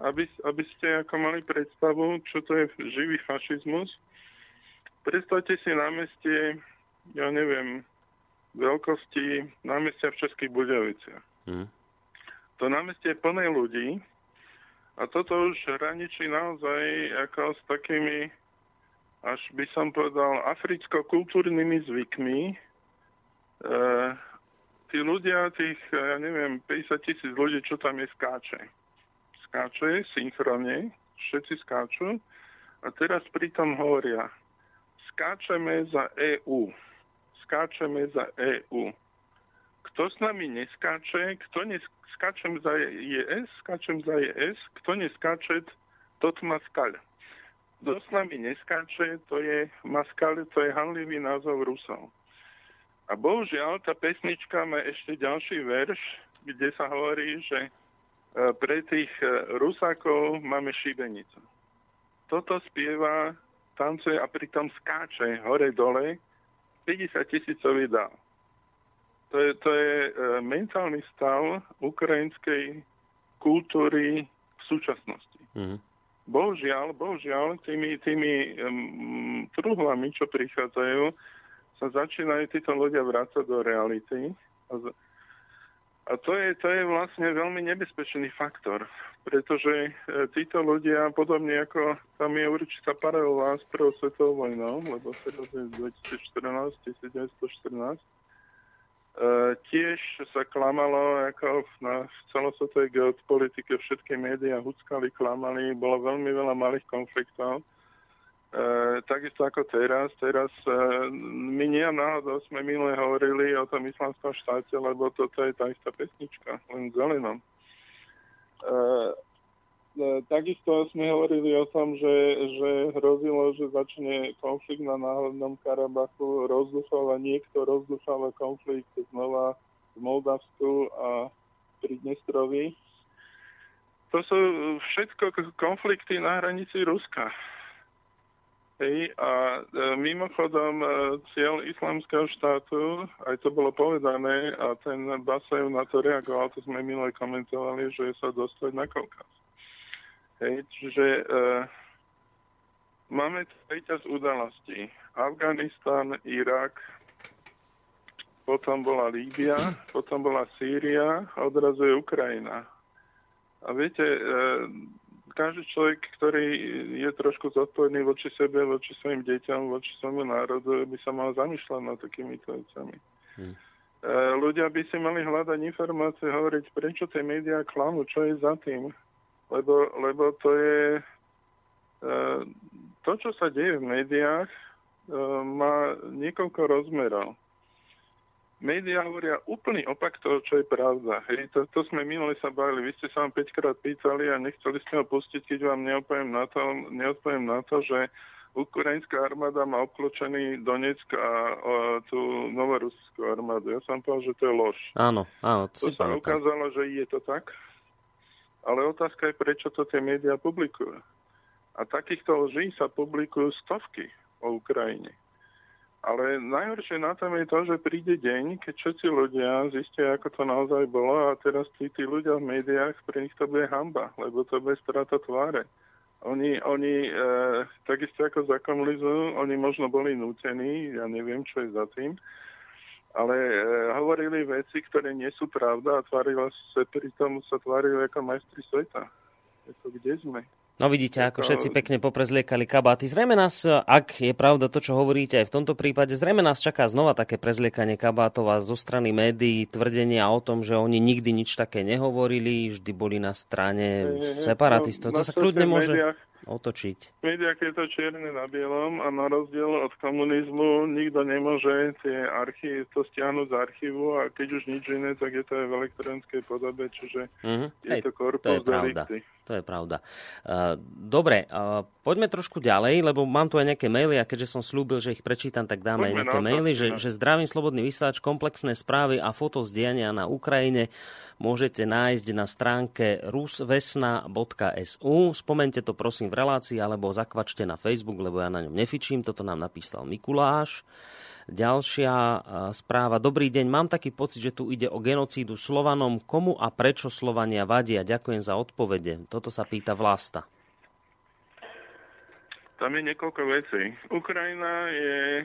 aby, aby ste ako mali predstavu, čo to je živý fašizmus. Predstavte si námestie, ja neviem, veľkosti námestia v Českých Budoviciach. Mm. To námestie je plné ľudí a toto už hraničí naozaj ako s takými, až by som povedal, africko-kultúrnymi zvykmi, e, tí ľudia, tých, ja neviem, 50 tisíc ľudí, čo tam je, skáče. Skáče synchronne, všetci skáču a teraz pritom hovoria, skáčeme za EU. Skáčeme za EU. Kto s nami neskáče, kto neskáčem za ES, skáčem za ES, kto neskáče, tot maskal. Kto s nami neskáče, to je maskal, to je hanlivý názov Rusov. A bohužiaľ, tá pesnička má ešte ďalší verš, kde sa hovorí, že e, pre tých e, Rusákov máme šibenicu. Toto spieva, tancuje a pritom skáče hore-dole 50 tisícový dál. To je, to je e, mentálny stav ukrajinskej kultúry v súčasnosti. Mm. Bohužiaľ, bohužiaľ, tými, tými um, truhlami, čo prichádzajú, sa začínajú títo ľudia vrácať do reality. A, a to, je, to je vlastne veľmi nebezpečný faktor, pretože e, títo ľudia, podobne ako tam je určitá paralela s prvou svetovou vojnou, lebo teraz je 2014, 1914, Uh, tiež sa klamalo ako na celosvetovej geopolitike, všetky médiá huckali, klamali, bolo veľmi veľa malých konfliktov. E, takisto ako teraz. Teraz e, my nie náhodou sme minule hovorili o tom islamskom štáte, lebo toto je tá istá pesnička, len zelenom. E, e, takisto sme hovorili o tom, že, že hrozilo, že začne konflikt na náhodnom Karabachu, rozduchol a niekto rozdúfal konflikt znova v Moldavsku a pri. To sú všetko konflikty na hranici Ruska. Hej, a e, mimochodom e, cieľ islamského štátu, aj to bolo povedané, a ten Basajev na to reagoval, to sme minule komentovali, že sa dostať na Kaukaz. Hej, čiže e, máme treťa z udalostí. Afganistan, Irak, potom bola Líbia, potom bola Sýria a odrazu je Ukrajina. A viete, e, každý človek, ktorý je trošku zodpovedný voči sebe, voči svojim deťom, voči svojmu národu, by sa mal zamýšľať nad takýmito vecami. Hmm. Ľudia by si mali hľadať informácie, hovoriť, prečo tie médiá klamú, čo je za tým. Lebo, lebo to je... E, to, čo sa deje v médiách, e, má niekoľko rozmerov médiá hovoria úplný opak toho, čo je pravda. Hej, to, to sme minule sa bavili. Vy ste sa vám 5 krát pýtali a nechceli ste ho pustiť, keď vám neodpoviem na to, neodpoviem na to že ukrajinská armáda má obkločený Donetsk a, a tú novoruskú armádu. Ja som povedal, že to je lož. Áno, áno. To, to sa pamätám. ukázalo, že je to tak. Ale otázka je, prečo to tie médiá publikujú. A takýchto lží sa publikujú stovky o Ukrajine. Ale najhoršie na tom je to, že príde deň, keď všetci ľudia zistia, ako to naozaj bolo a teraz tí, tí ľudia v médiách, pre nich to bude hamba, lebo to bude strata tváre. Oni, oni e, takisto ako za komunizmu, oni možno boli nútení, ja neviem, čo je za tým, ale e, hovorili veci, ktoré nie sú pravda a tvárili sa, pritom sa tvárili ako majstri sveta. Ako kde sme? No vidíte, ako všetci pekne poprezliekali kabáty. Zrejme nás, ak je pravda to, čo hovoríte aj v tomto prípade, zrejme nás čaká znova také prezliekanie kabátov a zo strany médií tvrdenia o tom, že oni nikdy nič také nehovorili, vždy boli na strane separatistov. To sa kľudne môže... otočiť. Viete, aké je to čierne na bielom a na rozdiel od komunizmu nikto nemôže tie archy, to stiahnuť z archívu a keď už nič iné, tak je to aj v elektronickej podobe, čiže mm-hmm. je Hej, to korpus to je pravda. To je pravda. Uh, dobre, uh, poďme trošku ďalej, lebo mám tu aj nejaké maily a keďže som slúbil, že ich prečítam, tak dáme poďme aj nejaké maily, to, že, že zdravím slobodný vysielač, komplexné správy a foto z diania na Ukrajine môžete nájsť na stránke rusvesna.su. Spomente to prosím v relácii alebo zakvačte na Facebook, lebo ja na ňom nefičím. Toto nám napísal Mikuláš. Ďalšia správa. Dobrý deň, mám taký pocit, že tu ide o genocídu Slovanom. Komu a prečo Slovania vadia? Ďakujem za odpovede. Toto sa pýta Vlasta. Tam je niekoľko vecí. Ukrajina je e,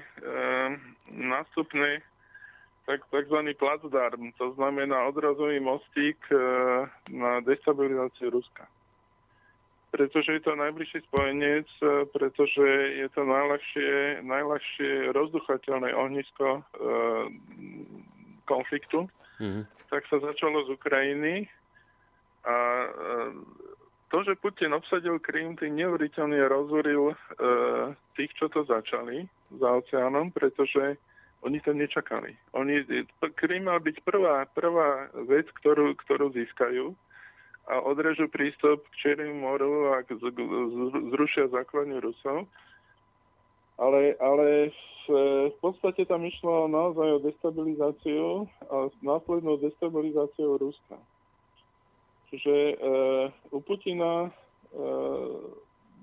nástupný tak, takzvaný placdarm, to znamená odrazový mostík e, na destabilizáciu Ruska pretože je to najbližší spojenec, e, pretože je to najľahšie, najľahšie rozduchateľné ohnisko e, konfliktu. Mm-hmm. Tak sa začalo z Ukrajiny a e, to, že Putin obsadil Krym, tým neuveriteľne rozúril e, tých, čo to začali za oceánom, pretože oni to nečakali. Oni, Krym mal byť prvá, prvá vec, ktorú, ktorú získajú a odrežu prístup k Čiernemu moru a zrušia základňu Rusov. Ale, ale v, v podstate tam išlo naozaj o destabilizáciu a následnú destabilizáciu Ruska. Čiže e, u Putina e,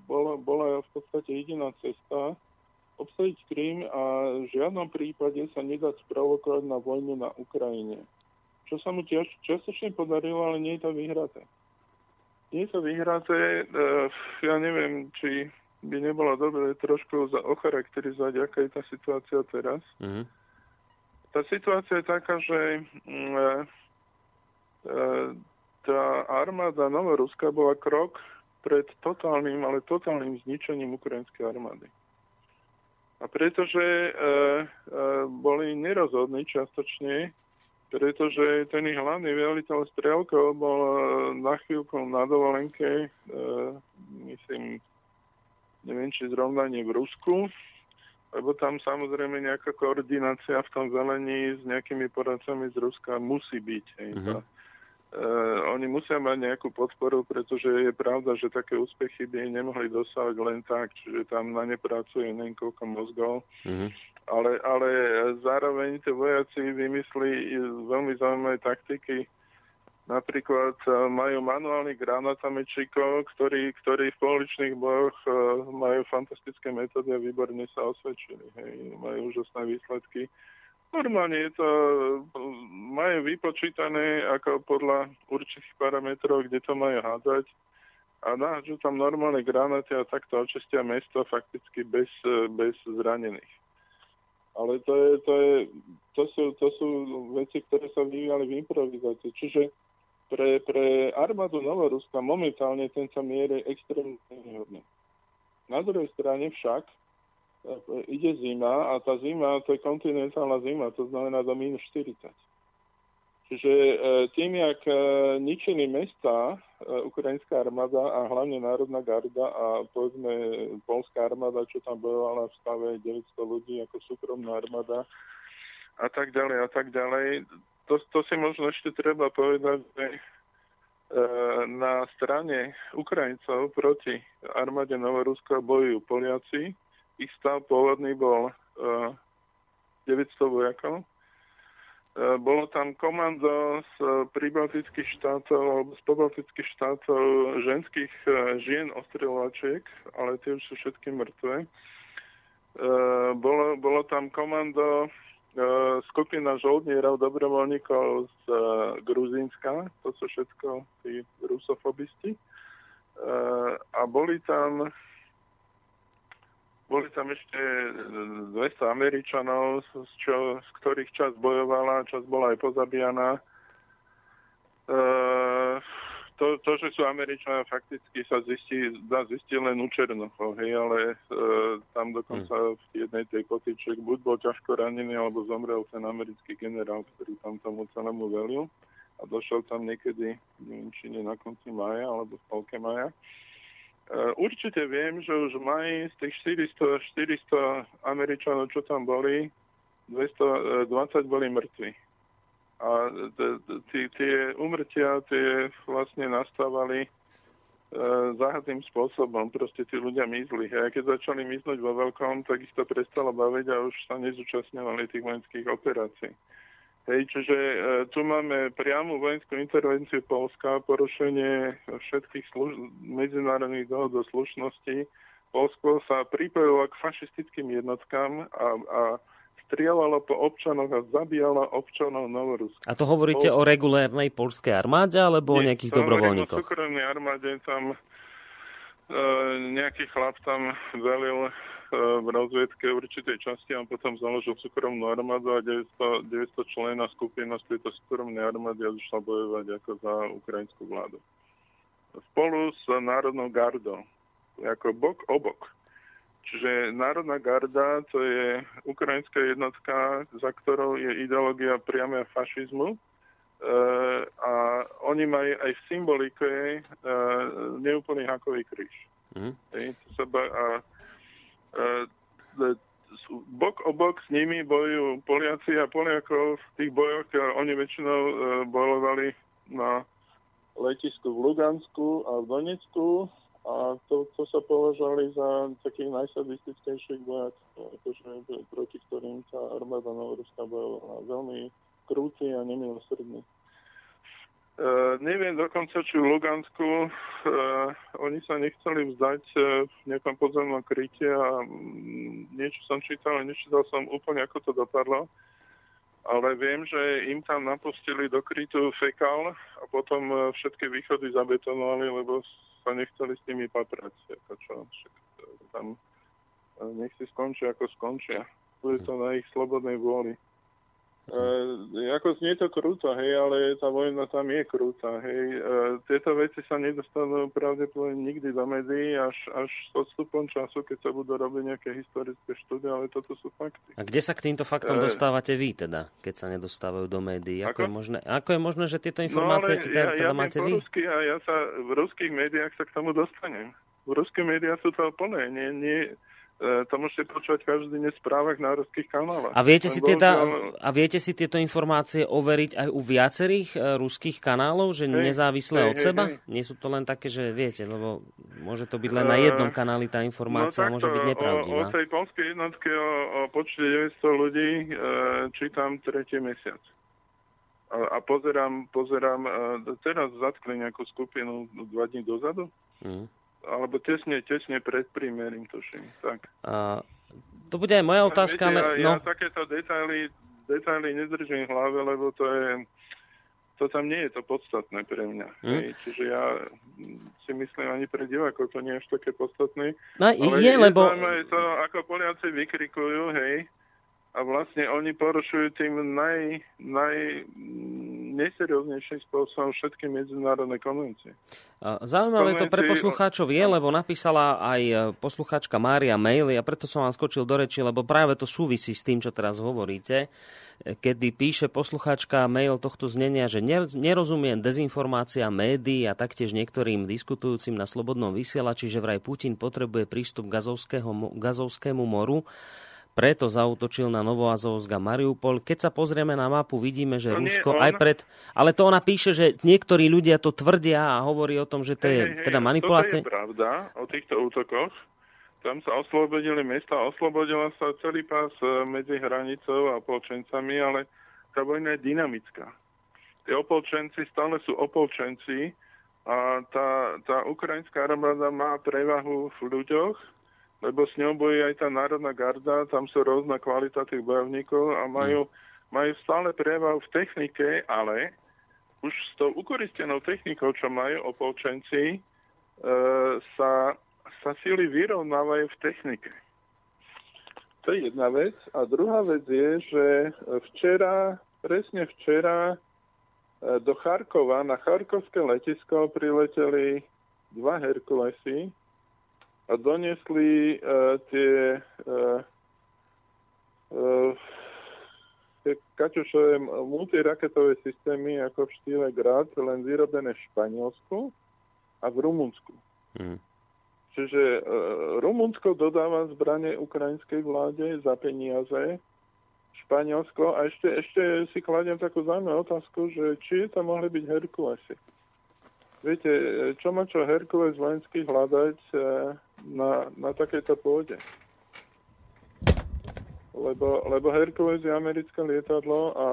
bola, bola v podstate jediná cesta obsadiť Krím a v žiadnom prípade sa nedať sprovokovať na vojnu na Ukrajine. Čo sa mu tiež čiastočne podarilo, ale nie je to vyhraté. Nie je to vyhraté, uh, ja neviem, či by nebolo dobre trošku ocharakterizovať, aká je tá situácia teraz. Mm-hmm. Tá situácia je taká, že uh, uh, tá armáda Novoruska bola krok pred totálnym, ale totálnym zničením ukrajinskej armády. A pretože uh, uh, boli nerozhodní častočne, pretože ten ich hlavný veliteľ Strelkov bol e, na chvíľku na dovolenke, e, myslím, neviem, či zrovna nie v Rusku, lebo tam samozrejme nejaká koordinácia v tom velení s nejakými poradcami z Ruska musí byť. Mm-hmm. Uh, oni musia mať nejakú podporu, pretože je pravda, že také úspechy by nemohli dosávať len tak, čiže tam na ne pracuje niekoľko mozgov. Mm-hmm ale, ale zároveň tie vojaci vymyslí veľmi zaujímavé taktiky. Napríklad e, majú manuálnych granatometčíkov, ktorí, ktorí v pouličných bojoch e, majú fantastické metódy a výborne sa osvedčili. Hej. Majú úžasné výsledky. Normálne je to, majú vypočítané ako podľa určitých parametrov, kde to majú hádzať a nájdú tam normálne granáty a takto očistia mesto fakticky bez, bez zranených. Ale to, je, to, je, to, sú, to sú veci, ktoré sa vyvíjali v improvizácii. Čiže pre, pre armádu Novoruska momentálne ten sa miere extrémne nevýhodný. Na druhej strane však ide zima a tá zima, to je kontinentálna zima, to znamená do minus 40. Čiže e, tým, jak e, ničili mesta e, ukrajinská armáda a hlavne Národná garda a povedzme polská armáda, čo tam bojovala v stave 900 ľudí ako súkromná armáda a tak ďalej a tak ďalej, to, to si možno ešte treba povedať, že na strane Ukrajincov proti armáde Novoruska bojujú Poliaci. Stav pôvodný bol 900 vojakov E, bolo tam komando z e, pribaltických štátov alebo z pobaltických štátov ženských e, žien ostreľovačiek, ale tie už sú všetky mŕtve. Bolo, bolo tam komando skupina žoldnierov, dobrovoľníkov z Gruzínska, to sú všetko tí rusofobisti. A boli tam boli tam ešte 200 Američanov, z, čo, z ktorých čas bojovala, čas bola aj pozabíjana. E, to, to, že sú Američania, fakticky sa zistí, dá zistiť len u Černochov, hej, ale e, tam dokonca hmm. v jednej tej kotiček buď bol ťažko ranený, alebo zomrel ten americký generál, ktorý tam tomu celému velil a došiel tam niekedy, neviem, či nie na konci maja, alebo v polke maja. Určite viem, že už maj z tých 400, 400 Američanov, čo tam boli, 220 boli mŕtvi. A tie umrtia tie vlastne nastávali E, záhadným spôsobom. Proste tí ľudia mizli. A keď začali miznúť vo veľkom, tak ich to prestalo baviť a už sa nezúčastňovali tých vojenských operácií. Hej, čiže e, tu máme priamu vojenskú intervenciu Polska, porušenie všetkých služ- medzinárodných dohod o slušnosti. Polsko sa pripojilo k fašistickým jednotkám a, a strieľala po občanoch a zabíjala občanov Novoruska. A to hovoríte o, o regulérnej polskej armáde alebo Nie, o nejakých dobrovoľníkoch? o súkromnej armáde tam e, nejaký chlap tam velil v rozviedke určitej časti a potom založil súkromnú armádu a 900, 900 člena skupina z tejto súkromnej armády a začala bojovať ako za ukrajinskú vládu. Spolu s Národnou gardou, ako bok o bok. Čiže Národná garda to je ukrajinská jednotka, za ktorou je ideológia priamého fašizmu. E, a oni majú aj v symbolike e, neúplný hakový kríž. Mm. E, a, e, bok o bok s nimi bojujú Poliaci a Poliakov v tých bojoch, oni väčšinou e, bojovali na letisku v Lugansku a v Donecku a to, to sa považovali za takých najsadistickejších vojakov, akože, proti ktorým sa armáda Novoruska bojovala. Veľmi krúti a nemilosrdný. Uh, neviem dokonca, či v Lugansku uh, oni sa nechceli vzdať uh, v nejakom podzemnom kryte a um, niečo som čítal, nečítal som úplne, ako to dopadlo, ale viem, že im tam napustili do krytu fekál a potom uh, všetky východy zabetonovali, lebo sa nechceli s nimi patrať. Ako čo, tam nech si skončia, ako skončia. Bude to na ich slobodnej vôli. E, ako znie to krúto, hej, ale tá vojna tam je krúta, hej. E, tieto veci sa nedostanú pravdepodobne nikdy do médií až, až s odstupom času, keď sa budú robiť nejaké historické štúdie, ale toto sú fakty. A kde sa k týmto faktom e, dostávate vy teda, keď sa nedostávajú do médií? Ako, ako? Je, možné, ako je možné, že tieto informácie no, teda, ja, teda ja máte vy? Rusky a ja sa v ruských médiách sa k tomu dostanem. V ruských médiách sú to plné. Nie, nie, to môžete počúvať každý deň v správach na ruských kanáloch. A viete, si teda, a viete si tieto informácie overiť aj u viacerých uh, ruských kanálov, že hej, nezávisle hej, od hej, seba? Hej. Nie sú to len také, že viete, lebo môže to byť len na jednom kanáli tá informácia no, môže byť nepravdivá. O, o tej polskej jednotke o, o počte 900 ľudí uh, čítam tretí mesiac. A, a pozerám, pozerám, uh, teraz zatkli nejakú skupinu dva dní dozadu. Mm alebo tesne, tesne pred prímerím, tuším. Tak. A, to bude aj moja otázka. Viete, ja, no... ja takéto detaily, detaily nedržím v hlave, lebo to je to tam nie je to podstatné pre mňa. Hej. Čiže ja si myslím, ani pre divákov to nie je až také podstatné. No, ale je, lebo... to, ako Poliaci vykrikujú, hej, a vlastne oni porušujú tým naj, naj neserióznejším spôsobom všetky medzinárodné konvencie. Zaujímavé to pre poslucháčov je, lebo napísala aj e, poslucháčka Mária maily a preto som vám skočil do reči, lebo práve to súvisí s tým, čo teraz hovoríte, e, kedy píše poslucháčka mail tohto znenia, že nerozumiem dezinformácia médií a taktiež niektorým diskutujúcim na slobodnom vysielači, že vraj Putin potrebuje prístup k Gazovskému moru preto zautočil na Novoazovsk a Mariupol. Keď sa pozrieme na mapu, vidíme, že to Rusko on... aj pred... Ale to ona píše, že niektorí ľudia to tvrdia a hovorí o tom, že to je hey, teda manipulácia. To je pravda o týchto útokoch. Tam sa oslobodili mesta, oslobodila sa celý pás e, medzi hranicou a opolčencami, ale tá vojna je dynamická. Tí opolčenci stále sú opolčenci a tá, tá ukrajinská armáda má prevahu v ľuďoch, lebo s ňou bojí aj tá Národná garda, tam sú rôzna kvalita tých bojovníkov a majú, majú stále prevahu v technike, ale už s tou ukoristenou technikou, čo majú opolčenci, e, sa, sa sily vyrovnávajú v technike. To je jedna vec. A druhá vec je, že včera, presne včera, e, do Charkova, na Charkovské letisko prileteli dva Herkulesy, a doniesli uh, tie uh, uh, tie Kaťušové multiraketové systémy ako v štýle Grad, len vyrobené v Španielsku a v Rumunsku. Hmm. Čiže e, Rumunsko dodáva zbranie ukrajinskej vláde za peniaze, Španielsko a ešte, ešte si kladiem takú zaujímavú otázku, že či to mohli byť Herkulesy. Viete, čo má čo Herkules vojenský hľadať e, na, na takejto pôde? Lebo, lebo Herkules je americké lietadlo a,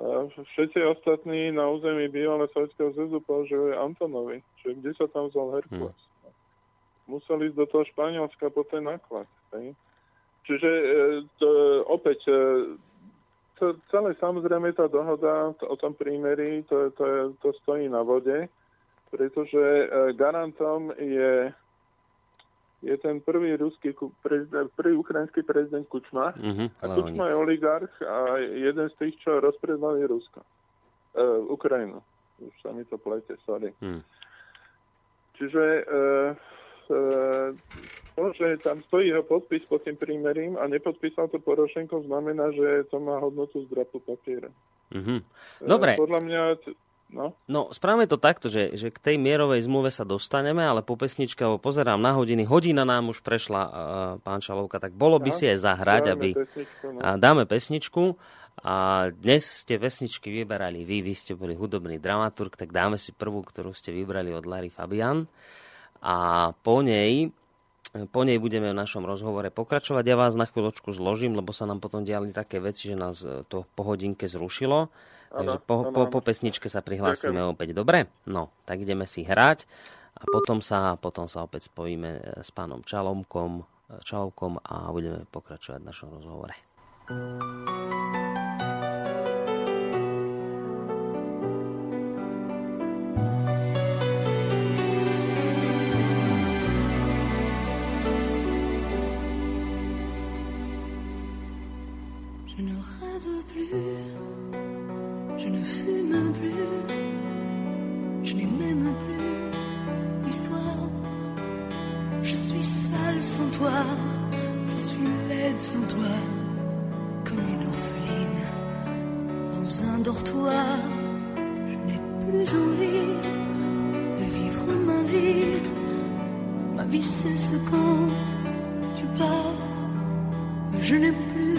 a všetci ostatní na území bývalého Sovjetského zväzu považujú Antonovi. Čiže kde sa tam vzal Herkules? Hmm. Museli ísť do toho Španielska po ten náklad. Hej? Čiže e, to, opäť e, to, celé samozrejme tá dohoda o tom prímeri, to, to, to stojí na vode pretože e, garantom je, je ten prvý ruský prezident, prvý ukrajinský prezident Kučma. Uh-huh, a Kučma je oligarch a jeden z tých, čo rozpredali Rusko. Uh, Ukrajinu. Už sa mi to plete, sorry. Hmm. Čiže uh, uh, to, že tam stojí jeho podpis pod tým prímerím a nepodpísal to Porošenko, znamená, že to má hodnotu zdrapu papiera. Uh-huh. Dobre. Podľa mňa No. no, správame to takto, že, že k tej mierovej zmluve sa dostaneme, ale po pesničke, alebo pozerám na hodiny, hodina nám už prešla, uh, pán Čalovka, tak bolo by no, si aj zahrať, dáme aby... Pesničku, no. a dáme pesničku. A dnes ste pesničky vyberali vy, vy ste boli hudobný dramaturg, tak dáme si prvú, ktorú ste vybrali od Larry Fabian. A po nej po nej budeme v našom rozhovore pokračovať. Ja vás na chvíľočku zložím, lebo sa nám potom diali také veci, že nás to po hodinke zrušilo. Takže po, po, po pesničke sa prihlásime Ďakujem. opäť. Dobre? No, tak ideme si hrať a potom sa, potom sa opäť spojíme e, s pánom Čalomkom, e, Čalovkom a budeme pokračovať v našom rozhovore. je suis laide sans toi, comme une orpheline. Dans un dortoir, je n'ai plus envie de vivre ma vie. Ma vie c'est ce quand tu pars, je n'ai plus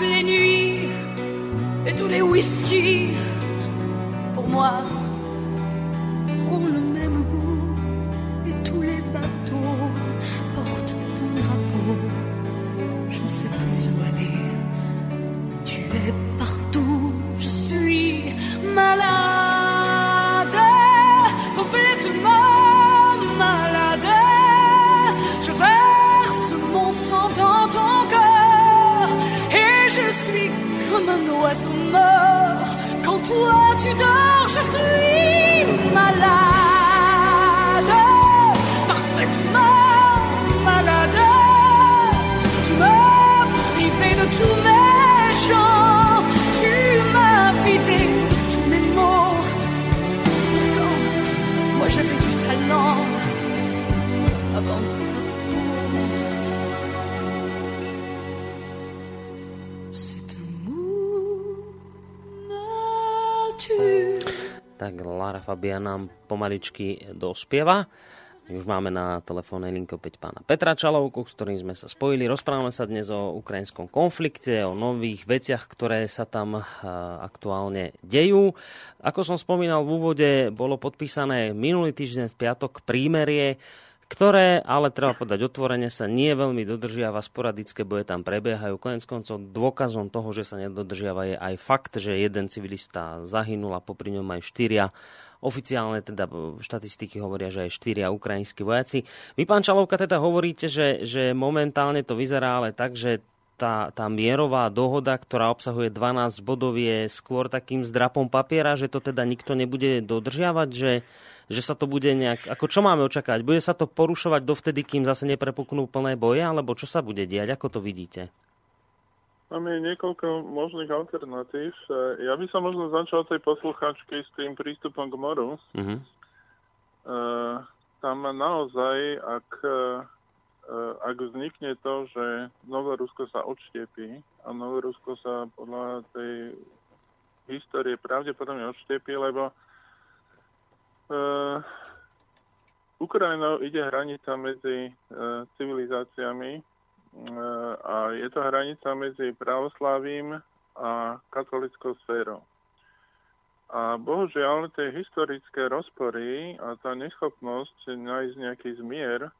toutes les nuits et tous les whiskies. Pour moi, pomaličky dospieva. Už máme na telefónnej linke opäť pána Petra Čalovku, s ktorým sme sa spojili. Rozprávame sa dnes o ukrajinskom konflikte, o nových veciach, ktoré sa tam aktuálne dejú. Ako som spomínal v úvode, bolo podpísané minulý týždeň v piatok prímerie, ktoré, ale treba povedať otvorene, sa nie veľmi dodržiava, sporadické boje tam prebiehajú. Konec koncov dôkazom toho, že sa nedodržiava je aj fakt, že jeden civilista zahynul a popri ňom aj štyria Oficiálne teda štatistiky hovoria, že aj štyria ukrajinskí vojaci. Vy, pán Čalovka, teda hovoríte, že, že momentálne to vyzerá ale tak, že tá, tá mierová dohoda, ktorá obsahuje 12 bodov, je skôr takým zdrapom papiera, že to teda nikto nebude dodržiavať, že, že sa to bude nejak... Ako čo máme očakávať? Bude sa to porušovať dovtedy, kým zase neprepuknú plné boje, alebo čo sa bude diať? Ako to vidíte? Máme niekoľko možných alternatív. E, ja by som možno začal tej posluchačky s tým prístupom k moru. Uh-huh. Uh, tam naozaj, ak, uh, ak vznikne to, že Novorusko sa odštiepí a Novorusko sa podľa tej histórie pravdepodobne odštiepí, lebo uh, Ukrajinou ide hranica medzi uh, civilizáciami a je to hranica medzi pravoslávím a katolickou sférou. A bohužiaľ tie historické rozpory a tá neschopnosť nájsť nejaký zmier e,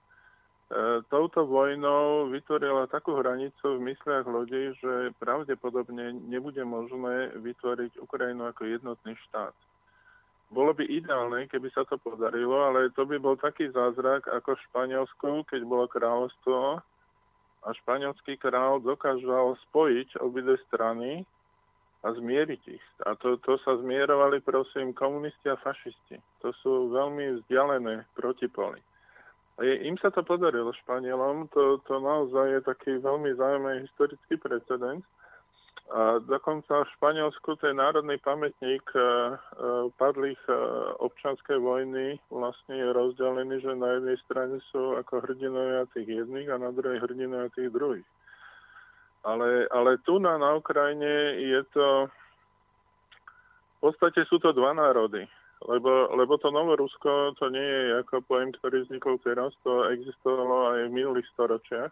touto vojnou vytvorila takú hranicu v mysliach ľudí, že pravdepodobne nebude možné vytvoriť Ukrajinu ako jednotný štát. Bolo by ideálne, keby sa to podarilo, ale to by bol taký zázrak ako v Španielsku, keď bolo kráľovstvo a španielský král dokázal spojiť obidve strany a zmieriť ich. A to, to sa zmierovali, prosím, komunisti a fašisti. To sú veľmi vzdialené protipoly. A im sa to podarilo Španielom, to, to naozaj je taký veľmi zaujímavý historický precedens. A dokonca v Španielsku ten národný pamätník e, e, padlých e, občanskej vojny vlastne je rozdelený, že na jednej strane sú ako hrdinovia tých jedných a na druhej hrdinovia tých druhých. Ale, ale tu na, na Ukrajine je to... V podstate sú to dva národy. Lebo, lebo to Novorusko to nie je ako pojem, ktorý vznikol teraz, to existovalo aj v minulých storočiach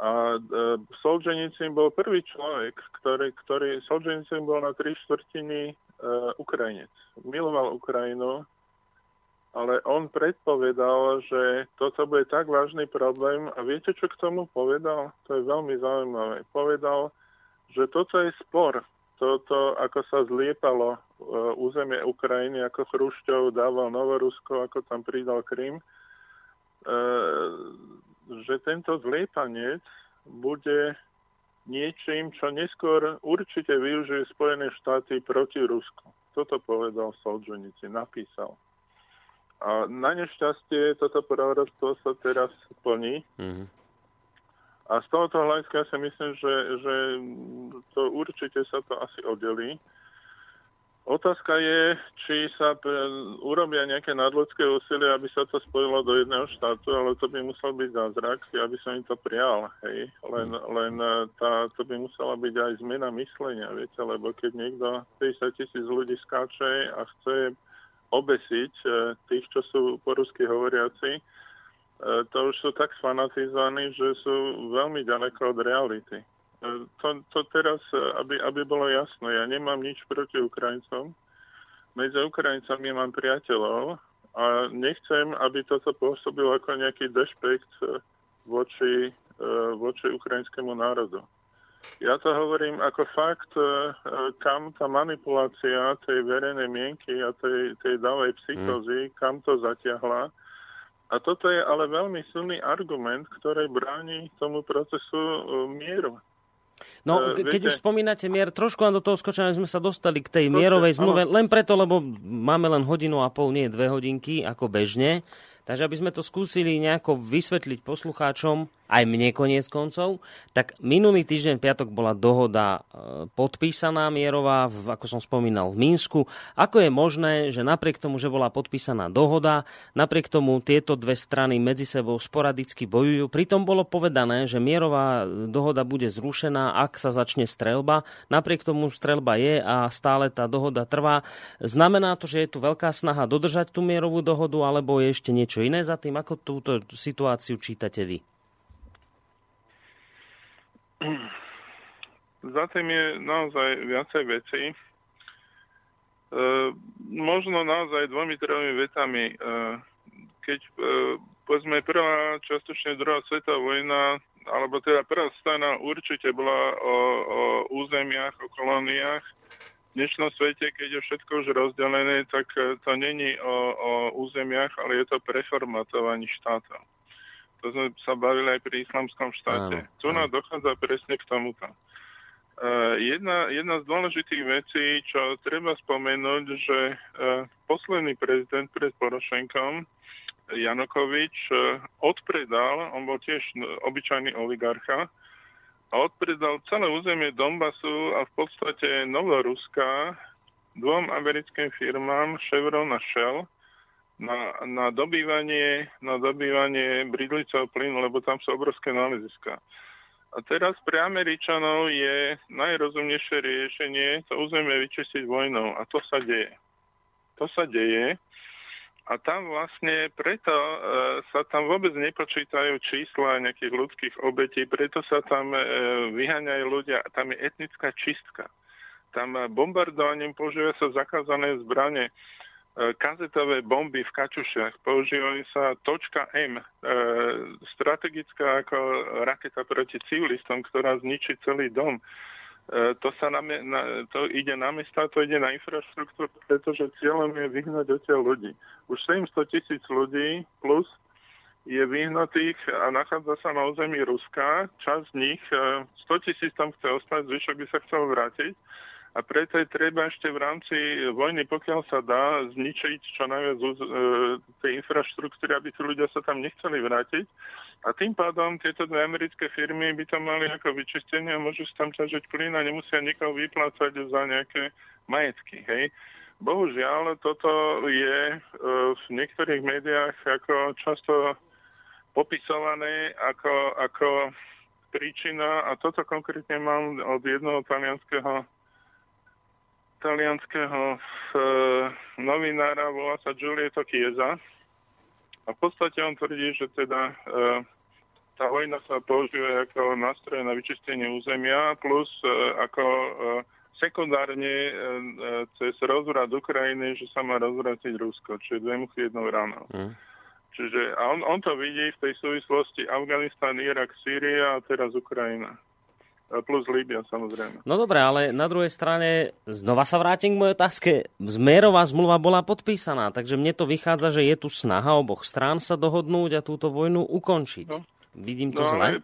a e, Solženicin bol prvý človek, ktorý, ktorý Solženicin bol na tri štvrtiny e, Ukrajinec. Miloval Ukrajinu, ale on predpovedal, že toto bude tak vážny problém a viete, čo k tomu povedal? To je veľmi zaujímavé. Povedal, že toto je spor. Toto, ako sa zliepalo e, územie Ukrajiny, ako Chrušťov dával Novorusko, ako tam pridal Krym, e, že tento zliepanec bude niečím, čo neskôr určite využije Spojené štáty proti Rusku. Toto povedal Solženici, napísal. A na nešťastie toto proroctvo sa teraz plní. Mm-hmm. A z tohoto hľadiska si myslím, že, že to určite sa to asi oddelí. Otázka je, či sa urobia nejaké nadľudské úsilie, aby sa to spojilo do jedného štátu, ale to by musel byť zázrak, aby som im to prijal. Hej. Len, len e, tá, to by musela byť aj zmena myslenia, viete, lebo keď niekto 50 tisíc ľudí skáče a chce obesiť e, tých, čo sú po rusky hovoriaci, e, to už sú tak sfanatizovaní, že sú veľmi ďaleko od reality to, to teraz, aby, aby bolo jasno, ja nemám nič proti Ukrajincom. Medzi Ukrajincami mám priateľov a nechcem, aby toto pôsobilo ako nejaký dešpekt eh, voči, eh, voči ukrajinskému národu. Ja to hovorím ako fakt, kam tá manipulácia tej verejnej mienky a tej, tej davej psychózy, mm. kam to zatiahla. A toto je ale veľmi silný argument, ktorý bráni tomu procesu mieru. No, uh, keď viete... už spomínate mier, trošku len do toho skočenia sme sa dostali k tej Proste, mierovej zmluve, len preto, lebo máme len hodinu a pol, nie dve hodinky, ako bežne. Takže aby sme to skúsili nejako vysvetliť poslucháčom, aj mne koniec koncov, tak minulý týždeň piatok bola dohoda e, podpísaná mierová, v, ako som spomínal, v Minsku. Ako je možné, že napriek tomu, že bola podpísaná dohoda, napriek tomu tieto dve strany medzi sebou sporadicky bojujú, pritom bolo povedané, že mierová dohoda bude zrušená, ak sa začne strelba. Napriek tomu strelba je a stále tá dohoda trvá. Znamená to, že je tu veľká snaha dodržať tú mierovú dohodu, alebo je ešte niečo iné za tým? Ako túto situáciu čítate vy? Za tým je naozaj viacej veci. E, možno naozaj dvomi, tromi vetami. E, keď e, povedzme prvá, častočne druhá svetová vojna, alebo teda prvá strana určite bola o, o územiach, o kolóniách. V dnešnom svete, keď je všetko už rozdelené, tak to není o, o územiach, ale je to preformatovaní štátov. To sme sa bavili aj pri islamskom štáte. Áno, tu nám dochádza presne k tomuto. Uh, jedna, jedna z dôležitých vecí, čo treba spomenúť, že uh, posledný prezident pred Porošenkom, Janukovič, uh, odpredal, on bol tiež obyčajný oligarcha, a odpredal celé územie Donbasu a v podstate Novoruska dvom americkým firmám Chevron a Shell, na, na, dobývanie, na dobývanie bridlicov plynu, lebo tam sú obrovské náleziska. A teraz pre Američanov je najrozumnejšie riešenie to územie vyčistiť vojnou. A to sa deje. To sa deje. A tam vlastne preto e, sa tam vôbec nepočítajú čísla nejakých ľudských obetí, preto sa tam e, vyháňajú ľudia. Tam je etnická čistka. Tam bombardovaním používajú sa zakázané zbranie. Kazetové bomby v Kačušiach. Používajú sa točka M, e, strategická ako raketa proti civilistom, ktorá zničí celý dom. E, to, sa na, to ide na mesta, to ide na infraštruktúru, pretože cieľom je vyhnať odtiaľ ľudí. Už 700 tisíc ľudí plus je vyhnutých a nachádza sa na území Ruska. Časť z nich, 100 e, tisíc tam chce ostať, zvyšok by sa chcel vrátiť a preto je treba ešte v rámci vojny, pokiaľ sa dá, zničiť čo najviac e, tej infraštruktúry, aby tí ľudia sa tam nechceli vrátiť. A tým pádom tieto dve americké firmy by tam mali ako vyčistenie a môžu sa tam ťažiť plyn a nemusia nikoho vyplácať za nejaké majetky. Hej. Bohužiaľ, toto je e, v niektorých médiách ako často popisované ako, ako príčina a toto konkrétne mám od jednoho talianského talianského e, novinára, volá sa Giulietto Chiesa. A v podstate on tvrdí, že teda e, tá vojna sa používa ako nástroj na vyčistenie územia, plus e, ako sekundárne cez rozvrat Ukrajiny, že sa má rozvratiť Rusko, čiže dve muchy jednou ráno. Mm. Čiže a on, on to vidí v tej súvislosti Afganistan, Irak, Sýria a teraz Ukrajina plus Líbia samozrejme. No dobré, ale na druhej strane znova sa vrátim k mojej otázke. Zmerová zmluva bola podpísaná, takže mne to vychádza, že je tu snaha oboch strán sa dohodnúť a túto vojnu ukončiť. No. Vidím to no, zle?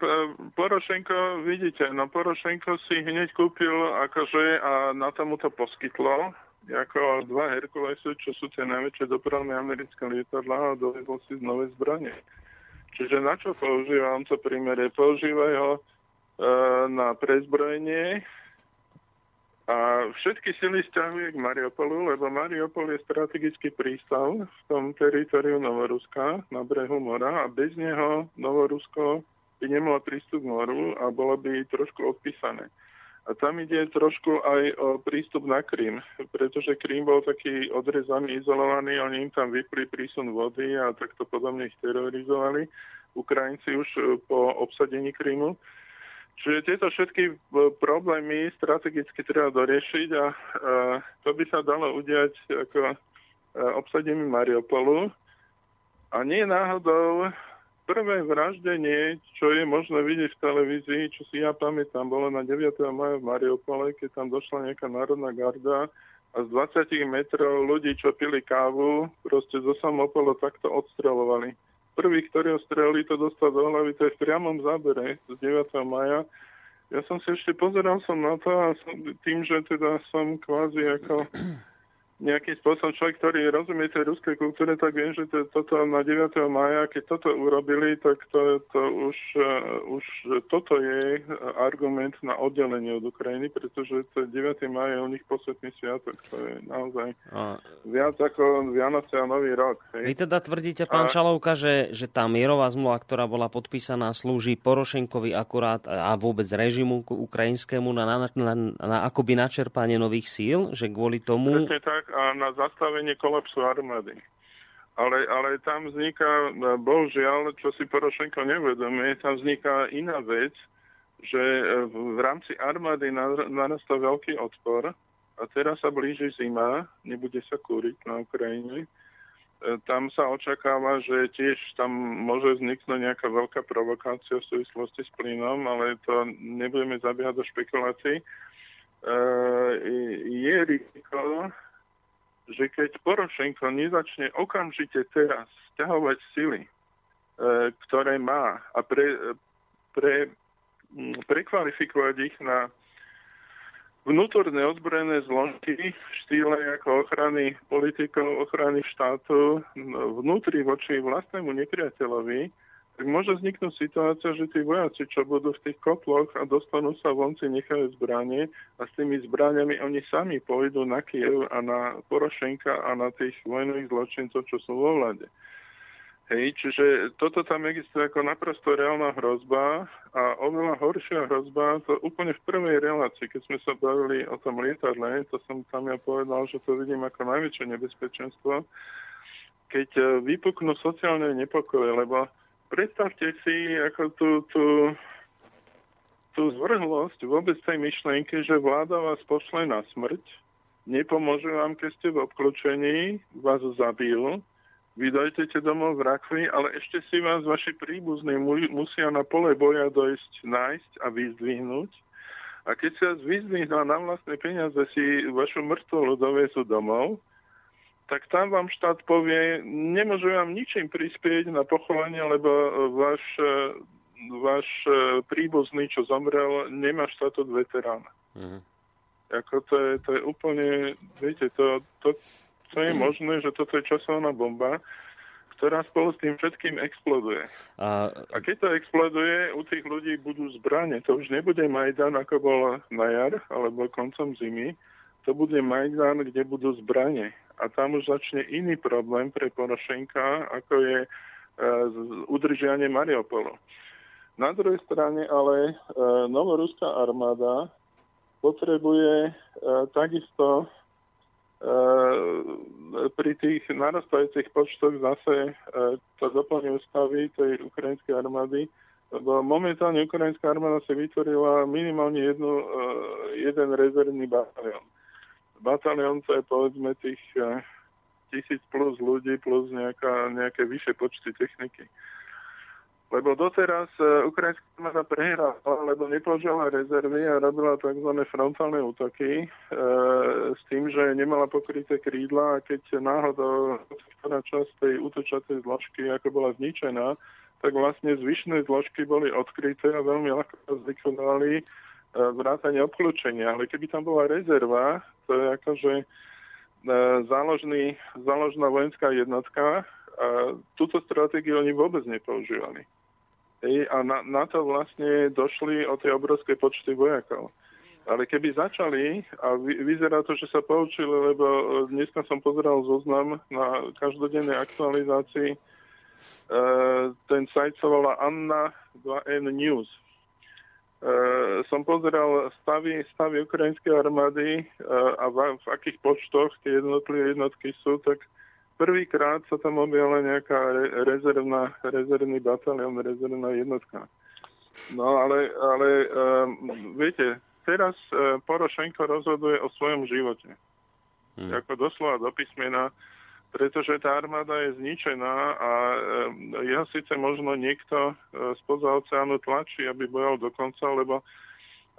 Porošenko, vidíte, no Porošenko si hneď kúpil akože a na tomu to poskytlo ako dva Herkulesy, čo sú tie najväčšie dopravné americké lietadlá a dovedol si nové zbranie. Čiže na čo používa on to primere? Používa ho E, na prezbrojenie a všetky sily stiahuje k Mariupolu, lebo Mariupol je strategický prístav v tom teritoriu Novoruska na brehu mora a bez neho Novorusko by nemalo prístup k moru a bolo by trošku odpísané. A tam ide trošku aj o prístup na Krím, pretože Krím bol taký odrezaný, izolovaný, oni im tam vypli prísun vody a takto podobne ich terorizovali. Ukrajinci už po obsadení Krímu. Čiže tieto všetky e, problémy strategicky treba doriešiť a, a to by sa dalo udiať ako e, obsadenie Mariupolu. A nie náhodou prvé vraždenie, čo je možné vidieť v televízii, čo si ja pamätám, bolo na 9. maja v Mariupole, keď tam došla nejaká národná garda a z 20 metrov ľudí, čo pili kávu, proste zo samopolo takto odstrelovali prvý, ktorý ho strelili, to dostal do hlavy, to je v priamom zábere z 9. maja. Ja som si ešte pozeral som na to a som, tým, že teda som kvázi ako nejakým spôsobom človek, ktorý rozumie tej ruskej kultúre, tak viem, že to, toto na 9. maja, keď toto urobili, tak to, to už, uh, už toto je argument na oddelenie od Ukrajiny, pretože to 9. maj je u nich posvetný sviatok. To je naozaj a... viac ako Vianoce a Nový rok. Hej. Vy teda tvrdíte, pán a... Čalovka, že, že tá mierová zmluva, ktorá bola podpísaná, slúži Porošenkovi akurát a vôbec režimu ukrajinskému na, na, na, na akoby načerpanie nových síl, že kvôli tomu... Presne tak, na zastavenie kolapsu armády. Ale, ale tam vzniká, bohužiaľ, čo si Porošenko nevedomie, tam vzniká iná vec, že v rámci armády narastá veľký odpor a teraz sa blíži zima, nebude sa kúriť na Ukrajine. E, tam sa očakáva, že tiež tam môže vzniknúť nejaká veľká provokácia v súvislosti s plynom, ale to nebudeme zabiehať do špekulácií. E, je riziko, že keď Porošenko nezačne okamžite teraz stiahovať sily, e, ktoré má a pre, pre, prekvalifikovať ich na vnútorné ozbrojené zložky v štýle ako ochrany politikov, ochrany štátu vnútri voči vlastnému nepriateľovi, môže vzniknúť situácia, že tí vojaci, čo budú v tých kotloch a dostanú sa vonci, nechajú zbranie a s tými zbraniami oni sami pôjdu na Kiev a na Porošenka a na tých vojnových zločincov, čo sú vo vlade. Hej, čiže toto tam existuje ako naprosto reálna hrozba a oveľa horšia hrozba, to úplne v prvej relácii, keď sme sa bavili o tom lietadle, to som tam ja povedal, že to vidím ako najväčšie nebezpečenstvo, keď e, vypuknú sociálne nepokoje, lebo predstavte si ako tú, tú, tú zvrhlosť vôbec tej myšlienky, že vláda vás pošle na smrť, nepomôže vám, keď ste v obklúčení, vás zabijú, vy dojdete domov v rakvi, ale ešte si vás vaši príbuzní musia na pole boja dojsť, nájsť a vyzdvihnúť. A keď sa vyzdvihnú na vlastné peniaze si vašu mŕtvolu dovezú domov, tak tam vám štát povie, nemôže vám ničím prispieť na pochovanie, lebo váš, váš príbuzný, čo zomrel, nemá štatút veterána. Mm. Ako to je, to je úplne, viete, to, to, to je možné, že toto je časová bomba, ktorá spolu s tým všetkým exploduje. A... a keď to exploduje, u tých ľudí budú zbranie. To už nebude Majdan, ako bol na jar, alebo koncom zimy. To bude Majdan, kde budú zbranie a tam už začne iný problém pre Porošenka, ako je e, udržianie Mariupolu. Na druhej strane ale e, novoruská armáda potrebuje e, takisto e, pri tých narastajúcich počtoch zase to doplne ústavy tej ukrajinskej armády, lebo momentálne ukrajinská armáda si vytvorila minimálne jednu, jeden rezervný batalión batalión to je povedzme tých eh, tisíc plus ľudí plus nejaká, nejaké vyššie počty techniky. Lebo doteraz uh, ukrajinská armáda prehrala, lebo nepoužila rezervy a robila tzv. frontálne útoky e, s tým, že nemala pokryté krídla a keď náhodou ktorá časť tej útočatej zložky ako bola zničená, tak vlastne zvyšné zložky boli odkryté a veľmi ľahko zlikvidovali vrátanie obklúčenia. Ale keby tam bola rezerva, to je akože záložný, záložná vojenská jednotka. A túto stratégiu oni vôbec nepoužívali. Ej, a na, na to vlastne došli o tie obrovské počty vojakov. Ale keby začali, a vy, vyzerá to, že sa poučili, lebo dneska som pozeral zoznam na každodennej aktualizácii, e, ten sajt sa volá Anna 2N News. Uh, som pozeral stavy, stavy ukrajinskej armády uh, a v, v akých počtoch tie jednotlivé jednotky sú, tak prvýkrát sa tam objavila nejaká re, rezervná, rezervný batalion, rezervná jednotka. No ale, ale um, viete, teraz Porošenko rozhoduje o svojom živote. Hmm. Ako doslova do písmena pretože tá armáda je zničená a jeho síce možno niekto e, spoza oceánu tlačí, aby bojal do konca, lebo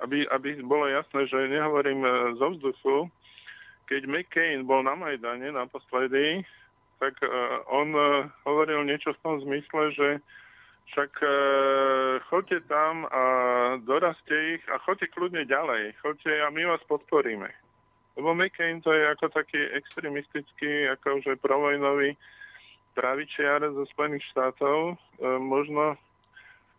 aby, aby bolo jasné, že nehovorím e, zo vzduchu, keď McCain bol na Majdane naposledy, tak e, on hovoril niečo v tom zmysle, že však choďte tam a doraste ich a choďte kľudne ďalej. Choďte a my vás podporíme. Lebo McCain to je ako taký extremistický, akože provojnový pravičiar zo Spojených štátov. E, možno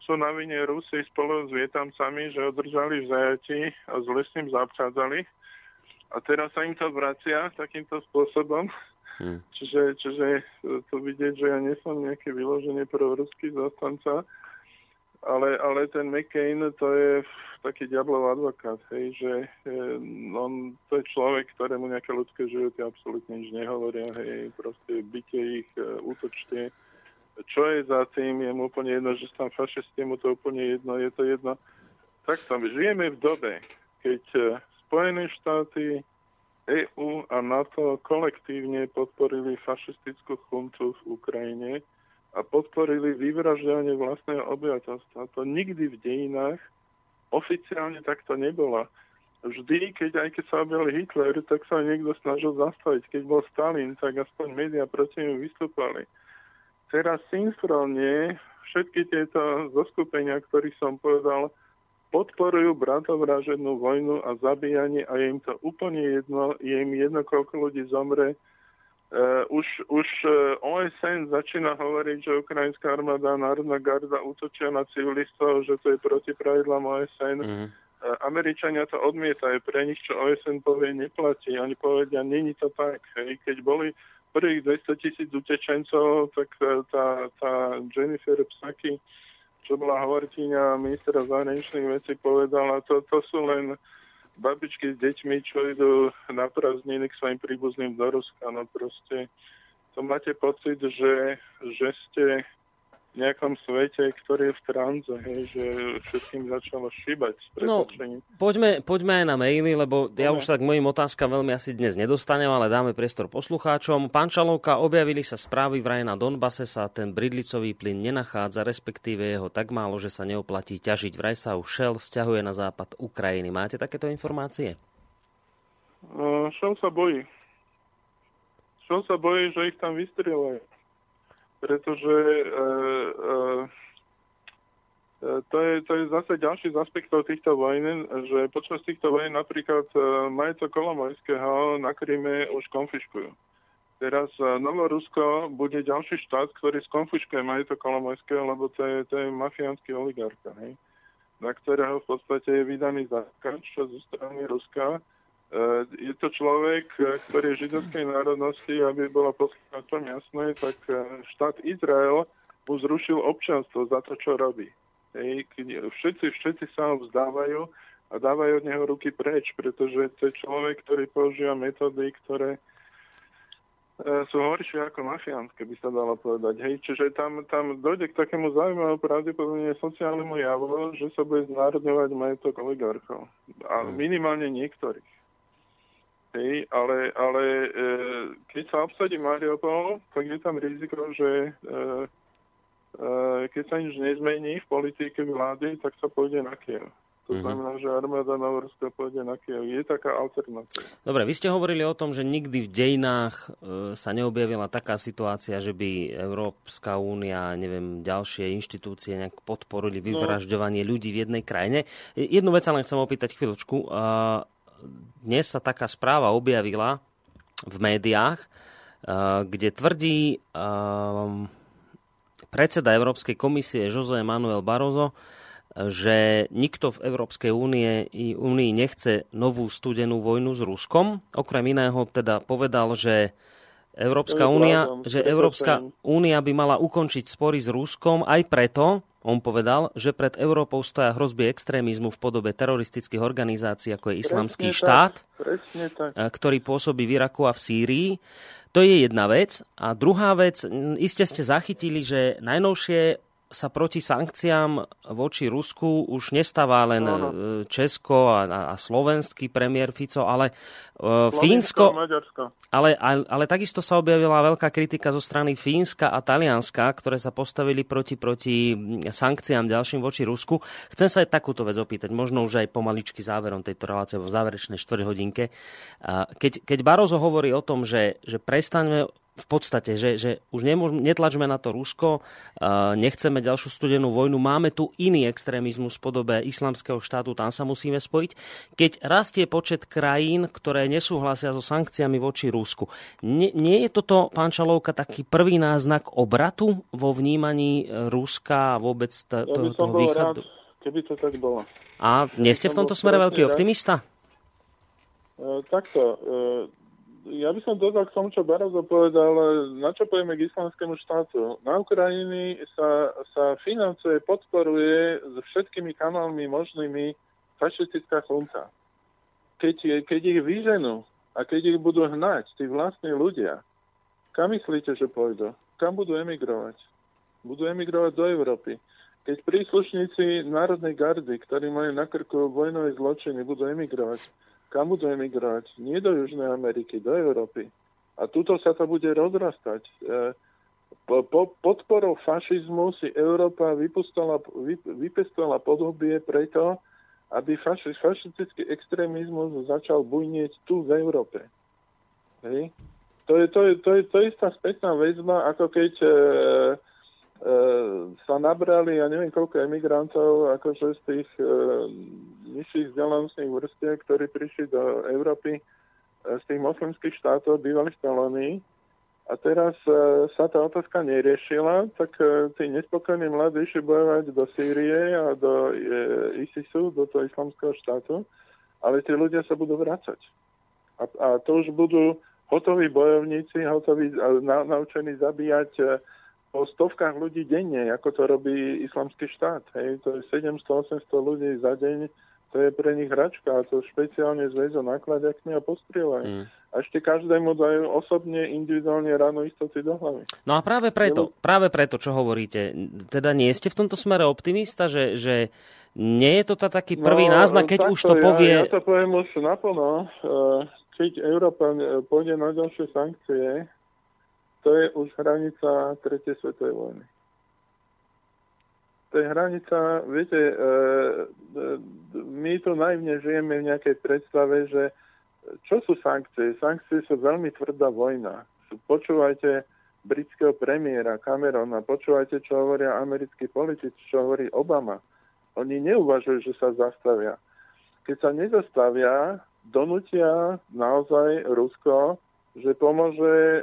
sú na vine Rusy spolu s Vietamcami, že održali v zajati a s ním zaobchádzali. A teraz sa im to vracia takýmto spôsobom. Hmm. Čiže, čiže to vidieť, že ja nie som nejaký vyložený ruský zastanca, ale, ale ten McCain to je taký diablov advokát, hej, že e, on, to je človek, ktorému nejaké ľudské životy absolútne nič nehovoria, hej, proste byte ich, e, útočte. Čo je za tým, je mu úplne jedno, že sú tam fašisti, mu to úplne jedno, je to jedno. Tak tam žijeme v dobe, keď e, Spojené štáty, EU a NATO kolektívne podporili fašistickú chuntu v Ukrajine, a podporili vyvražďovanie vlastného obyvateľstva. To nikdy v dejinách oficiálne takto nebolo. Vždy, keď aj keď sa objavil Hitler, tak sa niekto snažil zastaviť. Keď bol Stalin, tak aspoň médiá proti nemu vystúpali. Teraz synchronne všetky tieto zoskupenia, ktorých som povedal, podporujú bratovražednú vojnu a zabíjanie a je im to úplne jedno, je im jedno, koľko ľudí zomre, Uh, už, už uh, e, OSN začína hovoriť, že ukrajinská armáda a národná garda útočia na civilistov, že to je proti pravidlám OSN. Mm. Uh, Američania to odmietajú, pre nich čo OSN povie neplatí. Oni povedia, není to tak. Hej. Keď boli prvých 200 tisíc utečencov, tak tá, tá Jennifer Psaki, čo bola hovorkyňa ministra zahraničných vecí, povedala, to, to sú len babičky s deťmi, čo idú na prázdniny k svojim príbuzným do Ruska, no proste to máte pocit, že, že ste nejakom svete, ktorý je v tranze, hej, že všetkým začalo šíbať. No, poďme, poďme aj na maily, lebo ja už tak mojim otázkam veľmi asi dnes nedostanem, ale dáme priestor poslucháčom. Pán Čalovka, objavili sa správy vraj na Donbase sa ten bridlicový plyn nenachádza, respektíve jeho tak málo, že sa neoplatí ťažiť. Vraj sa už Shell stiahuje na západ Ukrajiny. Máte takéto informácie? Uh, Shell sa bojí. Shell sa bojí, že ich tam vystrieľajú pretože e, e, e, to je, to je zase ďalší z aspektov týchto vojen, že počas týchto vojen napríklad e, majeto Kolomojského na Kryme už konfiškujú. Teraz Novorusko bude ďalší štát, ktorý skonfiškuje majeto Kolomojského, lebo to je, to je mafiánsky oligarcha, hej? na ktorého v podstate je vydaný zákaz zo strany Ruska Eh, je to človek, eh, ktorý je židovskej národnosti, aby bolo poslucháčom jasné, tak eh, štát Izrael mu zrušil občanstvo za to, čo robí. Hej, všetci, všetci sa ho vzdávajú a dávajú od neho ruky preč, pretože to je človek, ktorý používa metódy, ktoré sú horšie ako mafiánske, by sa dalo povedať. Hej, čiže tam, tam dojde k takému zaujímavému pravdepodobne sociálnemu javu, že sa bude znárodňovať majetok oligarchov. A hmm. minimálne niektorých. Hej, ale, ale e, keď sa obsadí Mariupol, tak je tam riziko, že e, e, keď sa nič nezmení v politike vlády, tak sa pôjde na Kiev. To mm-hmm. znamená, že armáda Novorska pôjde na Kiev. Je taká alternatíva. Dobre, vy ste hovorili o tom, že nikdy v dejinách e, sa neobjavila taká situácia, že by Európska únia, neviem, ďalšie inštitúcie nejak podporili no. vyvražďovanie no. ľudí v jednej krajine. Jednu vec sa len chcem opýtať chvíľočku. Dnes sa taká správa objavila v médiách, eh, kde tvrdí um, predseda Európskej komisie Jose Manuel Barroso, že nikto v Európskej únie, únii nechce novú studenú vojnu s Ruskom. Okrem iného teda povedal, že Európska únia, že Európska únia by mala ukončiť spory s Ruskom aj preto, on povedal, že pred Európou stoja hrozby extrémizmu v podobe teroristických organizácií, ako je Islamský presne štát, tak, tak. ktorý pôsobí v Iraku a v Sýrii. To je jedna vec. A druhá vec, iste ste zachytili, že najnovšie sa proti sankciám voči Rusku už nestáva len no, no. Česko a, a slovenský premiér Fico, ale uh, Fínsko, ale, ale, ale takisto sa objavila veľká kritika zo strany Fínska a Talianska, ktoré sa postavili proti, proti sankciám ďalším voči Rusku. Chcem sa aj takúto vec opýtať, možno už aj pomaličky záverom tejto relácie, vo záverečnej štvrť hodinke. Keď, keď Barozo hovorí o tom, že, že prestaňme v podstate, že, že už nemôž, netlačme na to Rusko, nechceme ďalšiu studenú vojnu, máme tu iný extrémizmus v podobe islamského štátu, tam sa musíme spojiť. Keď rastie počet krajín, ktoré nesúhlasia so sankciami voči Rusku, nie, nie je toto, pán Čalovka, taký prvý náznak obratu vo vnímaní Ruska a vôbec to, ja toho východu? Rád, keby to tak bolo. A nie ste v tomto smere veľký optimista? E, takto, e, ja by som dodal k tomu, čo Barazo povedal, na čo pojeme k islamskému štátu. Na Ukrajiny sa, sa financuje, podporuje s všetkými kanálmi možnými fašistická chunta. Keď, keď ich vyženú a keď ich budú hnať, tí vlastní ľudia, kam myslíte, že pôjdu? Kam budú emigrovať? Budú emigrovať do Európy. Keď príslušníci Národnej gardy, ktorí majú na krku vojnové zločiny, budú emigrovať, kam budú emigrovať? Nie do Južnej Ameriky, do Európy. A tuto sa to bude rozrastať. E, po, po podporou fašizmu si Európa vypustala, vy, vypestovala podobie preto, aby faši, fašistický extrémizmus začal bujnieť tu v Európe. Hej. To je, to, je, to, je, to je istá spätná väzba, ako keď e, E, sa nabrali, ja neviem koľko emigrantov, akože z tých e, nižších vzdelanostných vrstiev, ktorí prišli do Európy e, z tých moslimských štátov, bývalých kolónií. A teraz e, sa tá otázka neriešila, tak e, tí nespokojní mladí išli bojovať do Sýrie a do ISISu, do toho islamského štátu, ale tí ľudia sa budú vrácať. A, a to už budú hotoví bojovníci, hotoví, na, naučení zabíjať e, o stovkách ľudí denne, ako to robí islamský štát. Hej. To je 700-800 ľudí za deň, to je pre nich hračka a to špeciálne zväzo nakladiakmi a postrieľajú. Mm. A ešte každému dajú osobne, individuálne ráno istoty do hlavy. No a práve preto, práve preto, čo hovoríte, teda nie ste v tomto smere optimista, že, že nie je to tá taký prvý no, náznak, keď už to ja, povie... Ja to poviem už naplno. Eh, keď Európa pôjde na ďalšie sankcie, to je už hranica 3. svetovej vojny. To je hranica, viete, e, e, my tu naivne žijeme v nejakej predstave, že čo sú sankcie? Sankcie sú veľmi tvrdá vojna. Počúvajte britského premiéra Camerona, počúvajte, čo hovoria americkí politici, čo hovorí Obama. Oni neuvažujú, že sa zastavia. Keď sa nezastavia, donútia naozaj Rusko že pomôže e,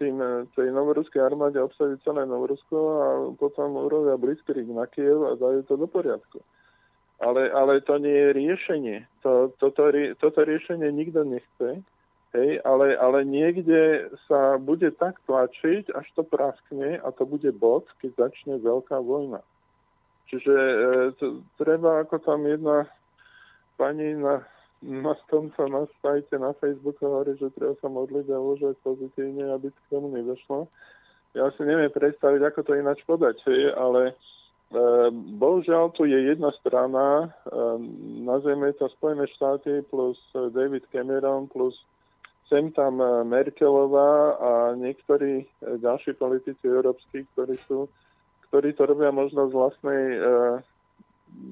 tým, tej novoruskej armáde obsadiť celé Novorusko a potom urobia blitzkrieg na Kiev a dajú to do poriadku. Ale, ale to nie je riešenie. To, toto, toto riešenie nikto nechce, hej, ale, ale niekde sa bude tak tlačiť, až to praskne a to bude bod, keď začne veľká vojna. Čiže e, to, treba, ako tam jedna pani na na tomto na sajte na Facebooku hovorí, že treba sa modliť a uvažovať pozitívne, aby k tomu nedošlo. Ja si neviem predstaviť, ako to ináč podať, ale e, bohužiaľ tu je jedna strana, e, nazveme to Spojené štáty plus David Cameron plus sem tam e, Merkelová a niektorí ďalší politici európsky, ktorí sú ktorí to robia možno z vlastnej, e,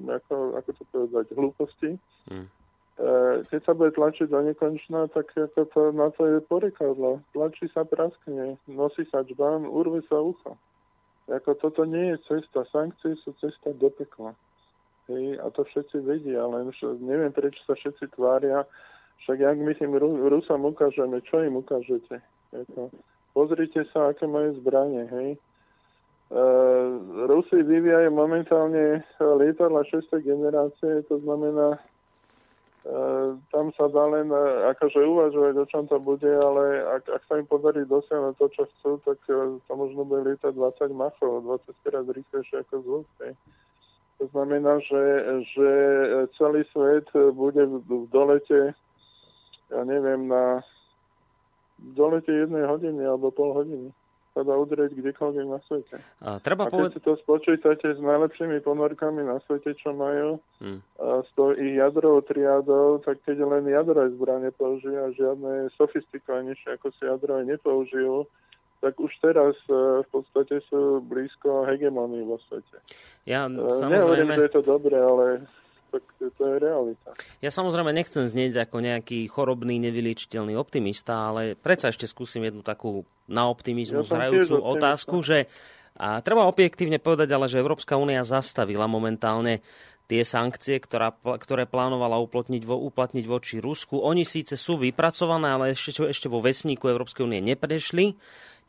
ako, ako to povedať, hlúposti. E, keď sa bude tlačiť do nekonečna, tak ako to, na to je porekadlo. Tlačí sa praskne, nosí sa čbán, urve sa ucho. Ako toto nie je cesta. Sankcie sú cesta do pekla. Hej, a to všetci vedia, len neviem, prečo sa všetci tvária. Však jak my tým Rusom ukážeme, čo im ukážete? Ako, pozrite sa, aké majú zbranie, hej. Uh, Rusi vyvíjajú momentálne lietadla 6. generácie, to znamená E, tam sa dá len e, akože uvažovať, o čom to bude, ale ak, ak sa im podarí dosiahnuť to, čo chcú, tak e, to možno bude lietať 20 machov, 20 krát rýchlejšie ako zvuk. To znamená, že, že celý svet bude v dolete, ja neviem, na dolete jednej hodiny alebo pol hodiny sa dá udrieť kdekoľvek na svete. A, treba a keď poved... si to spočítate s najlepšími ponorkami na svete, čo majú, hmm. a s tou ich jadrovou triádou, tak keď len jadrové zbranie použijú a žiadne sofistikovanejšie ako si jadrové nepoužijú, tak už teraz uh, v podstate sú blízko hegemonii vo svete. Ja, samozrejme... Nehovorím, že je to dobré, ale tak to je realita. Ja samozrejme nechcem znieť ako nejaký chorobný, nevyliečiteľný optimista, ale predsa ešte skúsim jednu takú na optimizmus ja hrajúcu otázku, že a treba objektívne povedať ale, že Európska únia zastavila momentálne tie sankcie, ktorá, ktoré plánovala uplatniť, vo, uplatniť voči Rusku. Oni síce sú vypracované, ale ešte, ešte vo vesníku Európskej únie neprešli,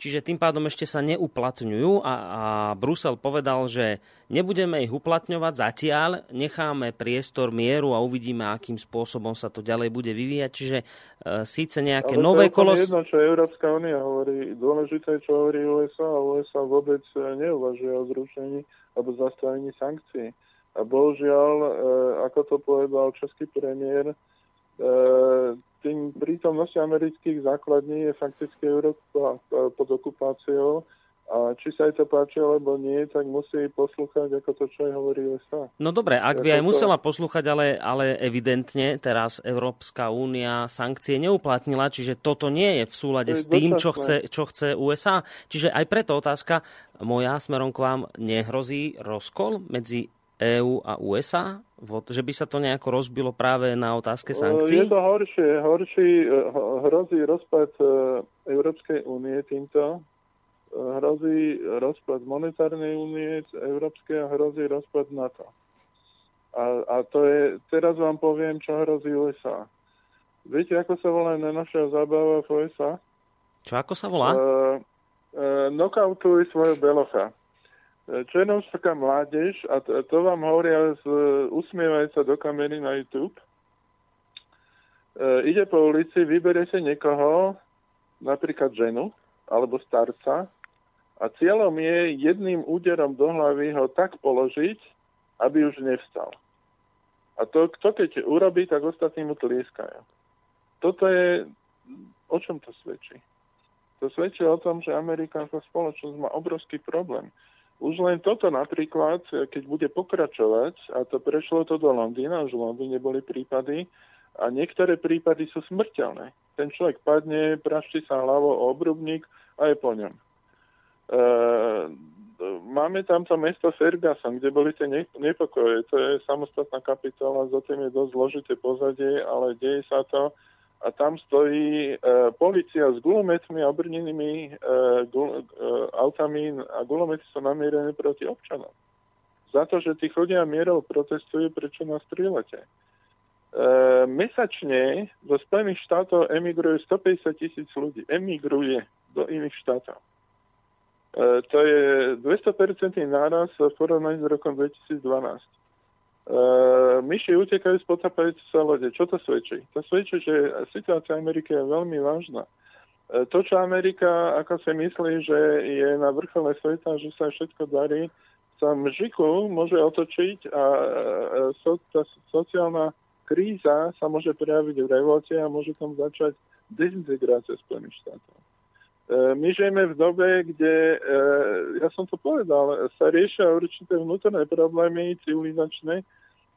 čiže tým pádom ešte sa neuplatňujú a, a Brusel povedal, že nebudeme ich uplatňovať zatiaľ, necháme priestor mieru a uvidíme, akým spôsobom sa to ďalej bude vyvíjať. Čiže e, síce nejaké ale nové kolo... jedno, čo Európska únia hovorí. Dôležité, čo hovorí USA a USA vôbec neuvažuje o zrušení alebo zastavení sankcií a bohužiaľ, e, ako to povedal český premiér, e, tým prítomnosť amerických základní je fakticky Európa e, pod okupáciou a či sa jej to páči alebo nie, tak musí poslúchať, ako to čo aj hovorí USA. No dobre, ak by aj to... musela poslúchať, ale, ale evidentne teraz Európska únia sankcie neuplatnila, čiže toto nie je v súlade s tým, čo chce, čo chce USA. Čiže aj preto otázka moja smerom k vám, nehrozí rozkol medzi EÚ a USA? Že by sa to nejako rozbilo práve na otázke sankcií? Je to horšie. Horší, e, hrozí rozpad e, Európskej únie týmto. E, hrozí rozpad monetárnej únie Európskej a hrozí rozpad NATO. A, a to je, teraz vám poviem, čo hrozí USA. Viete, ako sa volá najnovšia zábava v USA? Čo, ako sa volá? Uh, uh, knockoutuj svojho belocha. Černovská mládež, a to, to vám hovoria, z, usmievajú sa do kamery na YouTube, e, ide po ulici, vyberie si niekoho, napríklad ženu alebo starca, a cieľom je jedným úderom do hlavy ho tak položiť, aby už nevstal. A to, to keď urobí, tak ostatní mu tlieskajú. Toto je, o čom to svedčí? To svedčí o tom, že amerikánska spoločnosť má obrovský problém. Už len toto napríklad, keď bude pokračovať, a to prešlo to do Londýna, už v Londýne boli prípady, a niektoré prípady sú smrteľné. Ten človek padne, praští sa hlavou o obrubník a je po ňom. E, máme tam to mesto Ferguson, kde boli tie nepokoje. To je samostatná kapitola, za tým je dosť zložité pozadie, ale deje sa to a tam stojí e, policia s gulometmi a obrnenými e, gul, e, autami a gulomety sú namierené proti občanom. Za to, že tí chodia mierov protestujú, prečo nás strieľate. E, mesačne do Spojených štátov emigruje 150 tisíc ľudí. Emigruje do iných štátov. E, to je 200% náraz v porovnaní s rokom 2012. Uh, myši utekajú z potapajúce sa lode. Čo to svedčí? To svedčí, že situácia Ameriky je veľmi vážna. Uh, to, čo Amerika ako si myslí, že je na vrchole sveta, že sa všetko darí, sa mžiku môže otočiť a uh, so, tá sociálna kríza sa môže prejaviť v revolte a môže tam začať dezintegrácia Spojených štátov. My žijeme v dobe, kde, ja som to povedal, sa riešia určité vnútorné problémy civilizačné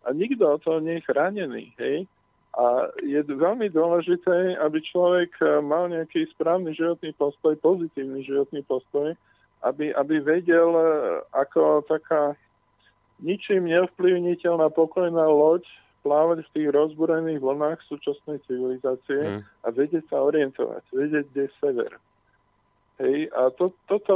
a nikto o to nie je chránený. Hej? A je veľmi dôležité, aby človek mal nejaký správny životný postoj, pozitívny životný postoj, aby, aby vedel, ako taká ničím neovplyvniteľná pokojná loď plávať v tých rozbúrených vlnách súčasnej civilizácie mm. a vedieť sa orientovať, vedieť, kde je sever. Hej, a to, toto,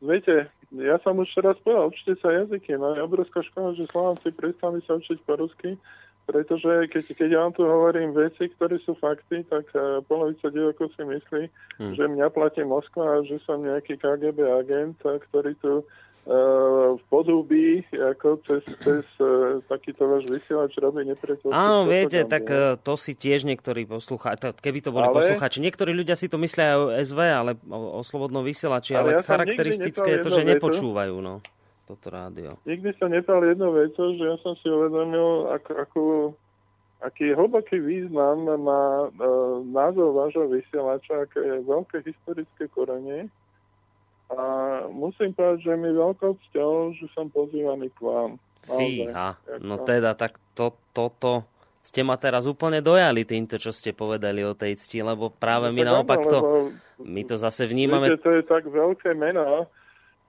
viete, ja som už raz povedal, učite sa jazyky, no je obrovská škoda, že Slováci prestali sa učiť po rusky, pretože keď, keď ja vám tu hovorím veci, ktoré sú fakty, tak uh, polovica divokov si myslí, hmm. že mňa platí Moskva a že som nejaký KGB agent, ktorý tu v podúbi, ako cez, cez uh, takýto váš vysielač robí nepriateľský. Áno, viete, tak uh, to si tiež niektorí poslucháči, keby to boli ale... poslucháči, niektorí ľudia si to myslia aj o SV, ale o, o slobodnom vysielači, ale, ale ja charakteristické je to, že nepočúvajú, no, toto rádio. Nikdy sa nepal jedno veco, že ja som si uvedomil, ako, ako, aký hlboký význam má uh, názov vášho vysielača, aké je veľké historické korenie a musím povedať, že mi veľkou cťou, že som pozývaný k vám. Fíha, no teda, tak to, toto ste ma teraz úplne dojali týmto, čo ste povedali o tej cti, lebo práve no, my naopak to, my to zase vnímame... Viete, to je tak veľké meno,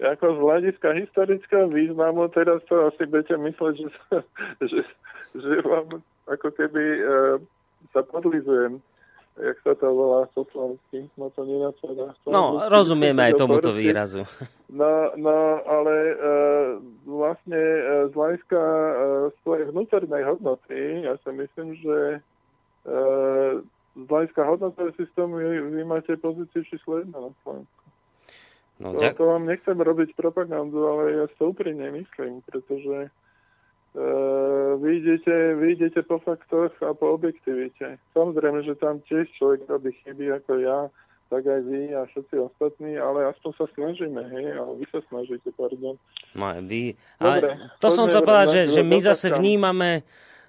ako z hľadiska historického významu, teraz to asi budete mysleť, že, že, že vám ako keby uh, sa podlizujem jak sa to volá po slovensky, no to nenapadá. No, rozumieme aj tomuto výrazu. No, no ale uh, vlastne uh, z hľadiska uh, svojej vnútornej hodnoty, ja si myslím, že uh, z hľadiska hodnotového systému vy, vy máte pozíciu číslo 1 na Slovensku. No, to, to vám nechcem robiť propagandu, ale ja to úprimne myslím, pretože Vy, idete, vy idete po faktoch a po objektivite. Samozrejme, že tam tiež človek robí chyby ako ja, tak aj vy a všetci ostatní, ale aspoň sa snažíme, hej, ale vy sa snažíte, pardon. No, vy, ale Dobre, to som chcel povedať, že, že my zase vnímame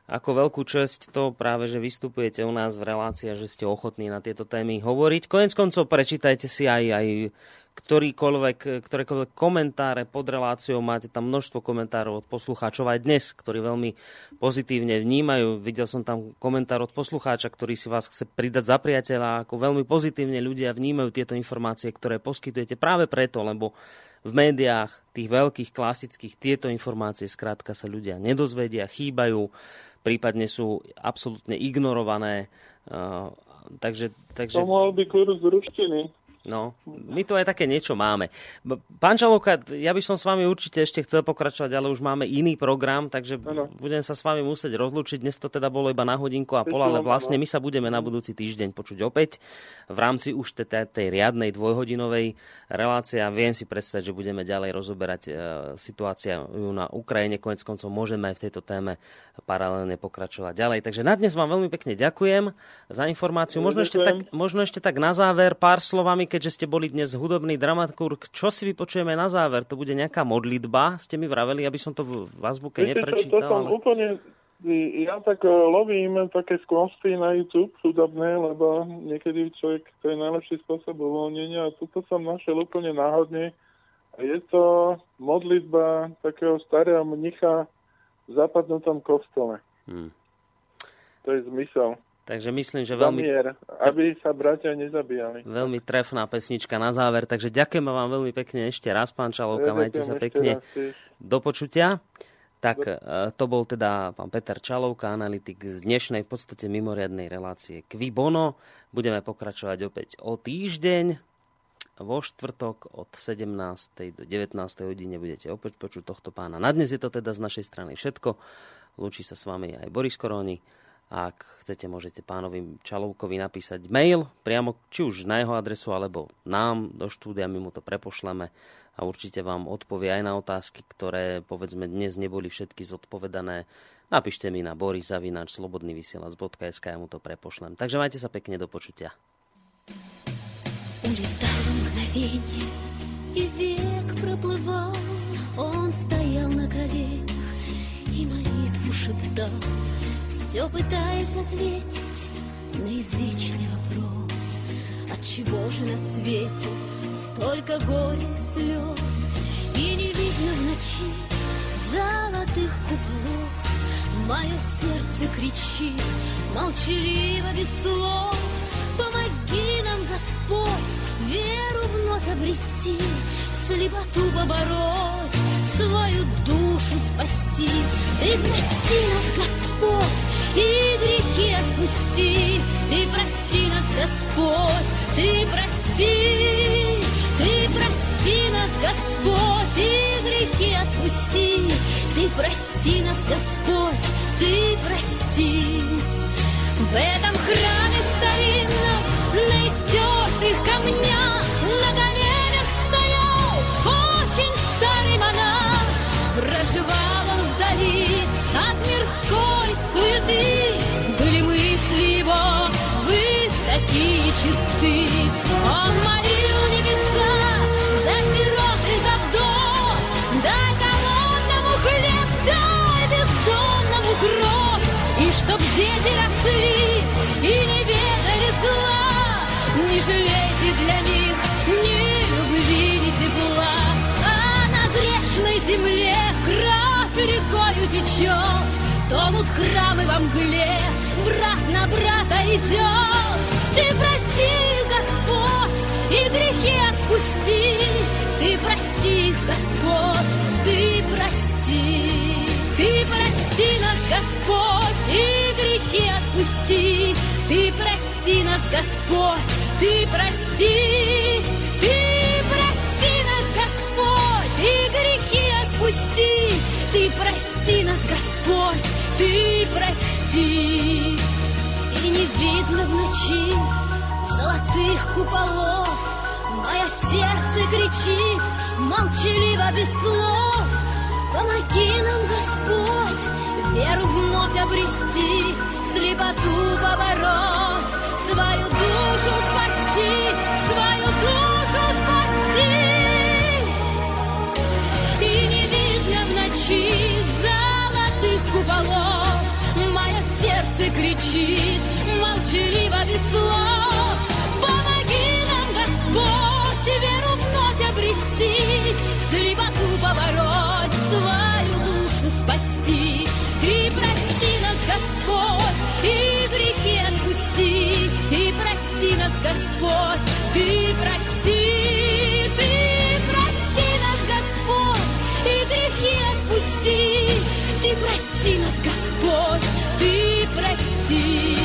ako veľkú česť to práve, že vystupujete u nás v relácii a že ste ochotní na tieto témy hovoriť. Konec koncov prečítajte si aj, aj ktorýkoľvek, ktorékoľvek komentáre pod reláciou. Máte tam množstvo komentárov od poslucháčov aj dnes, ktorí veľmi pozitívne vnímajú. Videl som tam komentár od poslucháča, ktorý si vás chce pridať za priateľa. Ako veľmi pozitívne ľudia vnímajú tieto informácie, ktoré poskytujete práve preto, lebo v médiách, tých veľkých, klasických, tieto informácie skrátka sa ľudia nedozvedia, chýbajú, prípadne sú absolútne ignorované. Uh, takže, takže... To mohol byť kurz ruštiny. No, my tu aj také niečo máme. Pán Čalovka, ja by som s vami určite ešte chcel pokračovať, ale už máme iný program, takže ano. budem sa s vami musieť rozlúčiť. Dnes to teda bolo iba na hodinku a pol, ale vlastne my sa budeme na budúci týždeň počuť opäť v rámci už tej, tej riadnej dvojhodinovej relácie a viem si predstaviť, že budeme ďalej rozoberať e, situáciu na Ukrajine. Konec koncov môžeme aj v tejto téme paralelne pokračovať ďalej. Takže na dnes vám veľmi pekne ďakujem za informáciu. Možno ešte, tak, možno ešte tak na záver pár slovami, keďže ste boli dnes hudobný dramaturg, čo si vypočujeme na záver? To bude nejaká modlitba, ste mi vraveli, aby som to v azbuke neprečítal. To, to ale... úplne, ja tak eh, lovím také skvosty na YouTube hudobné, lebo niekedy človek, to je najlepší spôsob uvoľnenia a tuto som našiel úplne náhodne. Je to modlitba takého starého mnicha v zapadnutom kostole. Hmm. To je zmysel. Takže myslím, že veľmi... Zamier, aby sa bratia nezabíjali. Veľmi trefná pesnička na záver, takže ďakujem vám veľmi pekne ešte raz, pán Čalovka, ja, majte sa pekne do počutia. Tak e, to bol teda pán Peter Čalovka, analytik z dnešnej v podstate mimoriadnej relácie Kvi Bono. Budeme pokračovať opäť o týždeň. Vo štvrtok od 17. do 19. hodine budete opäť počuť tohto pána. Na dnes je to teda z našej strany všetko. Lúči sa s vami aj Boris Koroni. Ak chcete, môžete pánovi Čalovkovi napísať mail priamo či už na jeho adresu, alebo nám do štúdia, my mu to prepošleme a určite vám odpovie aj na otázky, ktoré povedzme dnes neboli všetky zodpovedané. Napíšte mi na borisavinač.slobodnyvysielac.sk ja mu to prepošlem. Takže majte sa pekne do počutia. Улетало мгновенье, и век проплывал, он стоял на коленях и молитву шептал. Все пытаясь ответить на извечный вопрос. Отчего же на свете столько горя и слез, и не видно в ночи золотых куполов. Мое сердце кричит, молчаливо без слов. Помоги нам, Господь, веру вновь обрести, слепоту побороть, свою душу спасти. Ты прости нас, Господь, и грехи отпусти. Ты прости нас, Господь, ты прости, ты прости нас, Господь, и грехи отпусти. Ты прости нас, Господь, ты прости. В этом храме старинном, на истертых камнях, на коленях стоял очень старый монах. Проживал он вдали от мирской суеты Были мысли его высокие и чисты. Он молил небеса за сирот и за вдов. Дай голодному хлеб, дай бездомному кровь. И чтоб дети росли и не ведали зла. Не жалейте для них ни любви, ни тепла. А на грешной земле кровь рекою течет. Тонут храмы во мгле, брат на брата идет. Ты прости Господь, и грехи отпусти. Ты прости Господь, ты прости. Ты прости нас, Господь, и грехи отпусти. Ты прости нас, Господь, Ты прости. Ты прости нас, Господь, и грехи отпусти. Ты прости нас, Господь, Ты прости. И не видно в ночи золотых куполов, Мое сердце кричит, молчаливо без слов. Помоги нам, Господь, веру вновь обрести, слепоту побороть, свою душу спасти, куполов, мое сердце кричит, молчаливо без слов. Помоги нам, Господь, веру вновь обрести, слепоту побороть, свою душу спасти. Ты прости нас, Господь, и грехи отпусти. Ты прости нас, Господь, ты прости, ti.